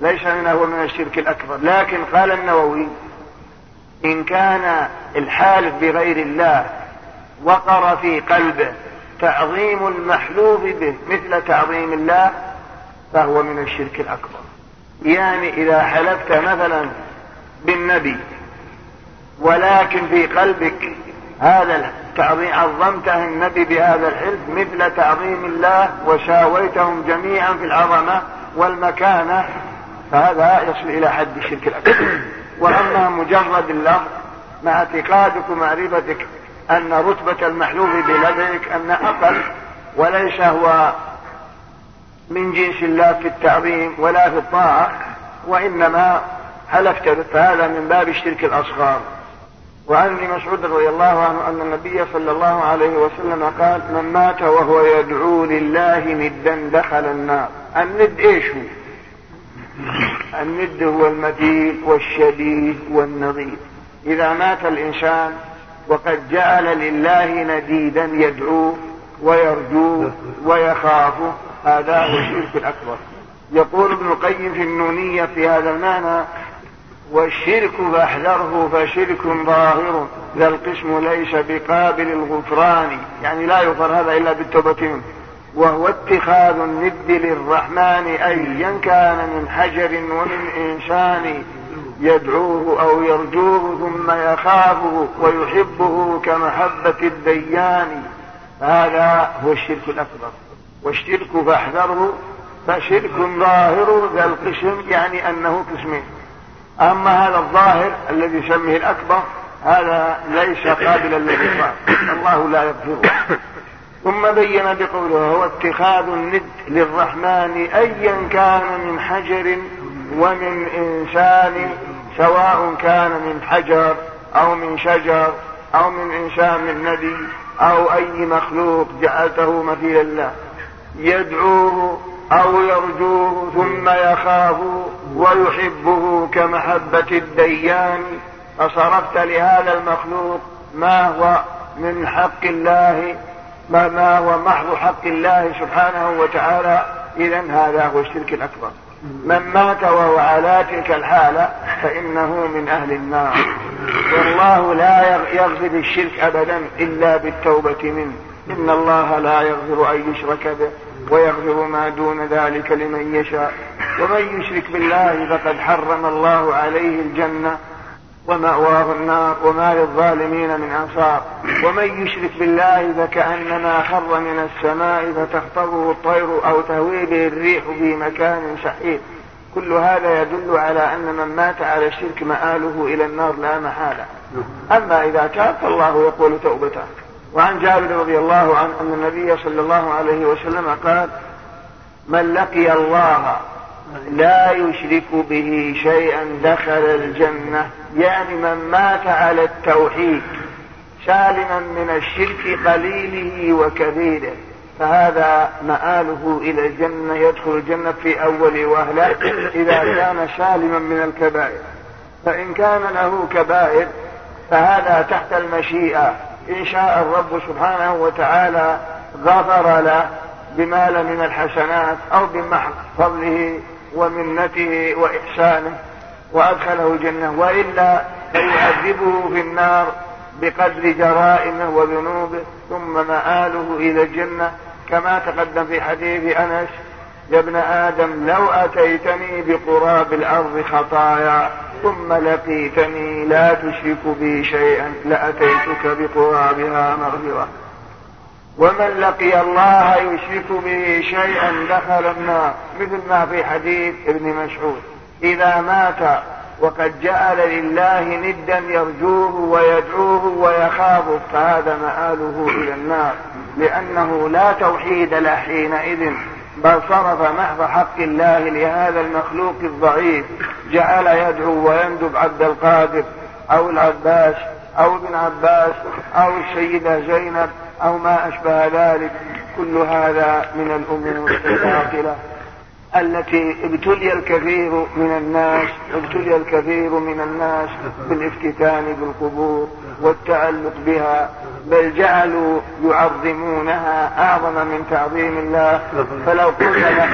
[SPEAKER 5] ليس من هو من الشرك الأكبر. لكن قال النووي إن كان الحالف بغير الله وقر في قلبه تعظيم المحلوف به مثل تعظيم الله فهو من الشرك الأكبر. يعني إذا حلفت مثلا بالنبي ولكن في قلبك هذا التعظيم عظمته النبي بهذا الحلف مثل تعظيم الله وشاويتهم جميعا في العظمة والمكانة فهذا يصل إلى حد الشرك الأكبر. وأما مجرد اللفظ مع اعتقادك ومعرفتك أن رتبة المحلوف بلديك أن أقل وليس هو من جنس الله في التعظيم ولا في الطاعة وإنما حلفت فهذا من باب الشرك الأصغر. وعن ابن مسعود رضي الله عنه أن النبي صلى الله عليه وسلم قال من مات وهو يدعو لله ندا دخل النار. الند إيش هو؟ الند هو المثيل والشبيه والنظير إذا مات الإنسان وقد جعل لله نديدا يدعوه ويرجوه ويخافه هذا هو الشرك الأكبر. يقول ابن القيم في النونية في هذا المعنى والشرك فاحذره فشرك ظاهر ذا القسم ليس بقابل الغفران. يعني لا يغفر هذا إلا بالتوبة منه. وهو اتخاذ الند للرحمن أيا كان من حجر ومن إنسان يدعوه أو يرجوه ثم يخافه ويحبه كمحبة الديان. هذا هو الشرك الأكبر. والشرك فاحذره فشرك ظاهر ذا القسم يعني أنه قسمين. أما هذا الظاهر الذي يسميه الأكبر هذا ليس قابلا للغفران الله لا يغفره. ثم بين بقوله هو اتخاذ الند للرحمن أيا كان من حجر ومن إنسان سواء كان من حجر أو من شجر أو من إنسان من نبي أو أي مخلوق جعلته مثيلا له. يدعوه أو يرجوه ثم يخافه ويحبه كمحبة الديان. فصرفت لهذا المخلوق ما هو من حق الله ما, ما هو محض حق الله سبحانه وتعالى. إذا هذا هو الشرك الأكبر. من مات وهو على تلك الحالة فإنه من أهل النار. والله لا يغفر الشرك أبدا إلا بالتوبة منه. إن الله لا يغفر أن يشرك به. ويغفر ما دون ذلك لمن يشاء. ومن يشرك بالله فقد حرم الله عليه الجنة ومأواه النار وما للظالمين من أنصار ومن يشرك بالله فكأنما خر من السماء فتخطفه الطير أو تهوي به الريح في مكان سحيق كل هذا يدل على أن من مات على الشرك مآله إلى النار لا محالة. أما إذا تاب فالله يقول توبته. وعن جابر رضي الله عنه أن النبي صلى الله عليه وسلم قال من لقي الله لا يشرك به شيئا دخل الجنة. يعني من مات على التوحيد سالما من الشرك قليله وكثيره فهذا مآله إلى الجنة يدخل الجنة في أول وهلة. إذا كان سالما من الكبائر فإن كان له كبائر فهذا تحت المشيئة. إن شاء الرب سبحانه وتعالى غفر له بمال من الحسنات أو بمحض فضله ومنته وإحسانه وأدخله الجنة وإلا فيعذبه في النار بقدر جرائمه وذنوبه ثم مآله إلى الجنة كما تقدم في حديث أنس يا ابن آدم لو أتيتني بقراب الأرض خطايا ثم لقيتني لا تشرك بي شيئا لأتيتك بقرابها مغفرة. ومن لقي الله يشرك به شيئا دخل النار. مثل ما في حديث ابن مسعود إذا مات وقد جعل لله ندا يرجوه ويدعوه ويخافه فهذا مآله إلى النار لأنه لا توحيد له حينئذ بل صرف محض حق الله لهذا المخلوق الضعيف جعل يدعو ويندب عبد القادر أو العباس أو ابن عباس أو السيدة زينب أو ما أشبه ذلك. كل هذا من الأمور الباطلة التي ابتلي الكثير من الناس ابتلي الكثير من الناس بالإفتتان بالقبور والتعلق بها بل جعلوا يعظمونها أعظم من تعظيم الله. فلو قلت لا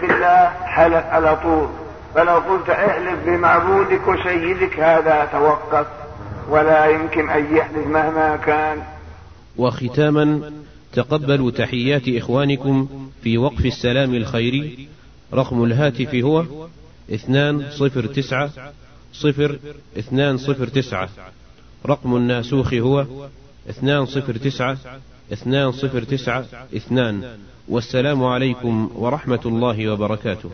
[SPEAKER 5] بالله حلف على طول. فلو قلت احلف بمعبودك وسيدك هذا توقف. ولا يمكن أن يحدث مهما كان.
[SPEAKER 1] وختاما تقبلوا تحيات إخوانكم في وقف السلام الخيري رقم الهاتف هو اثنان صفر تسعة صفر اثنان صفر تسعة. رقم الناسوخ هو اثنان صفر تسعة اثنان صفر تسعة اثنان. والسلام عليكم ورحمة الله وبركاته.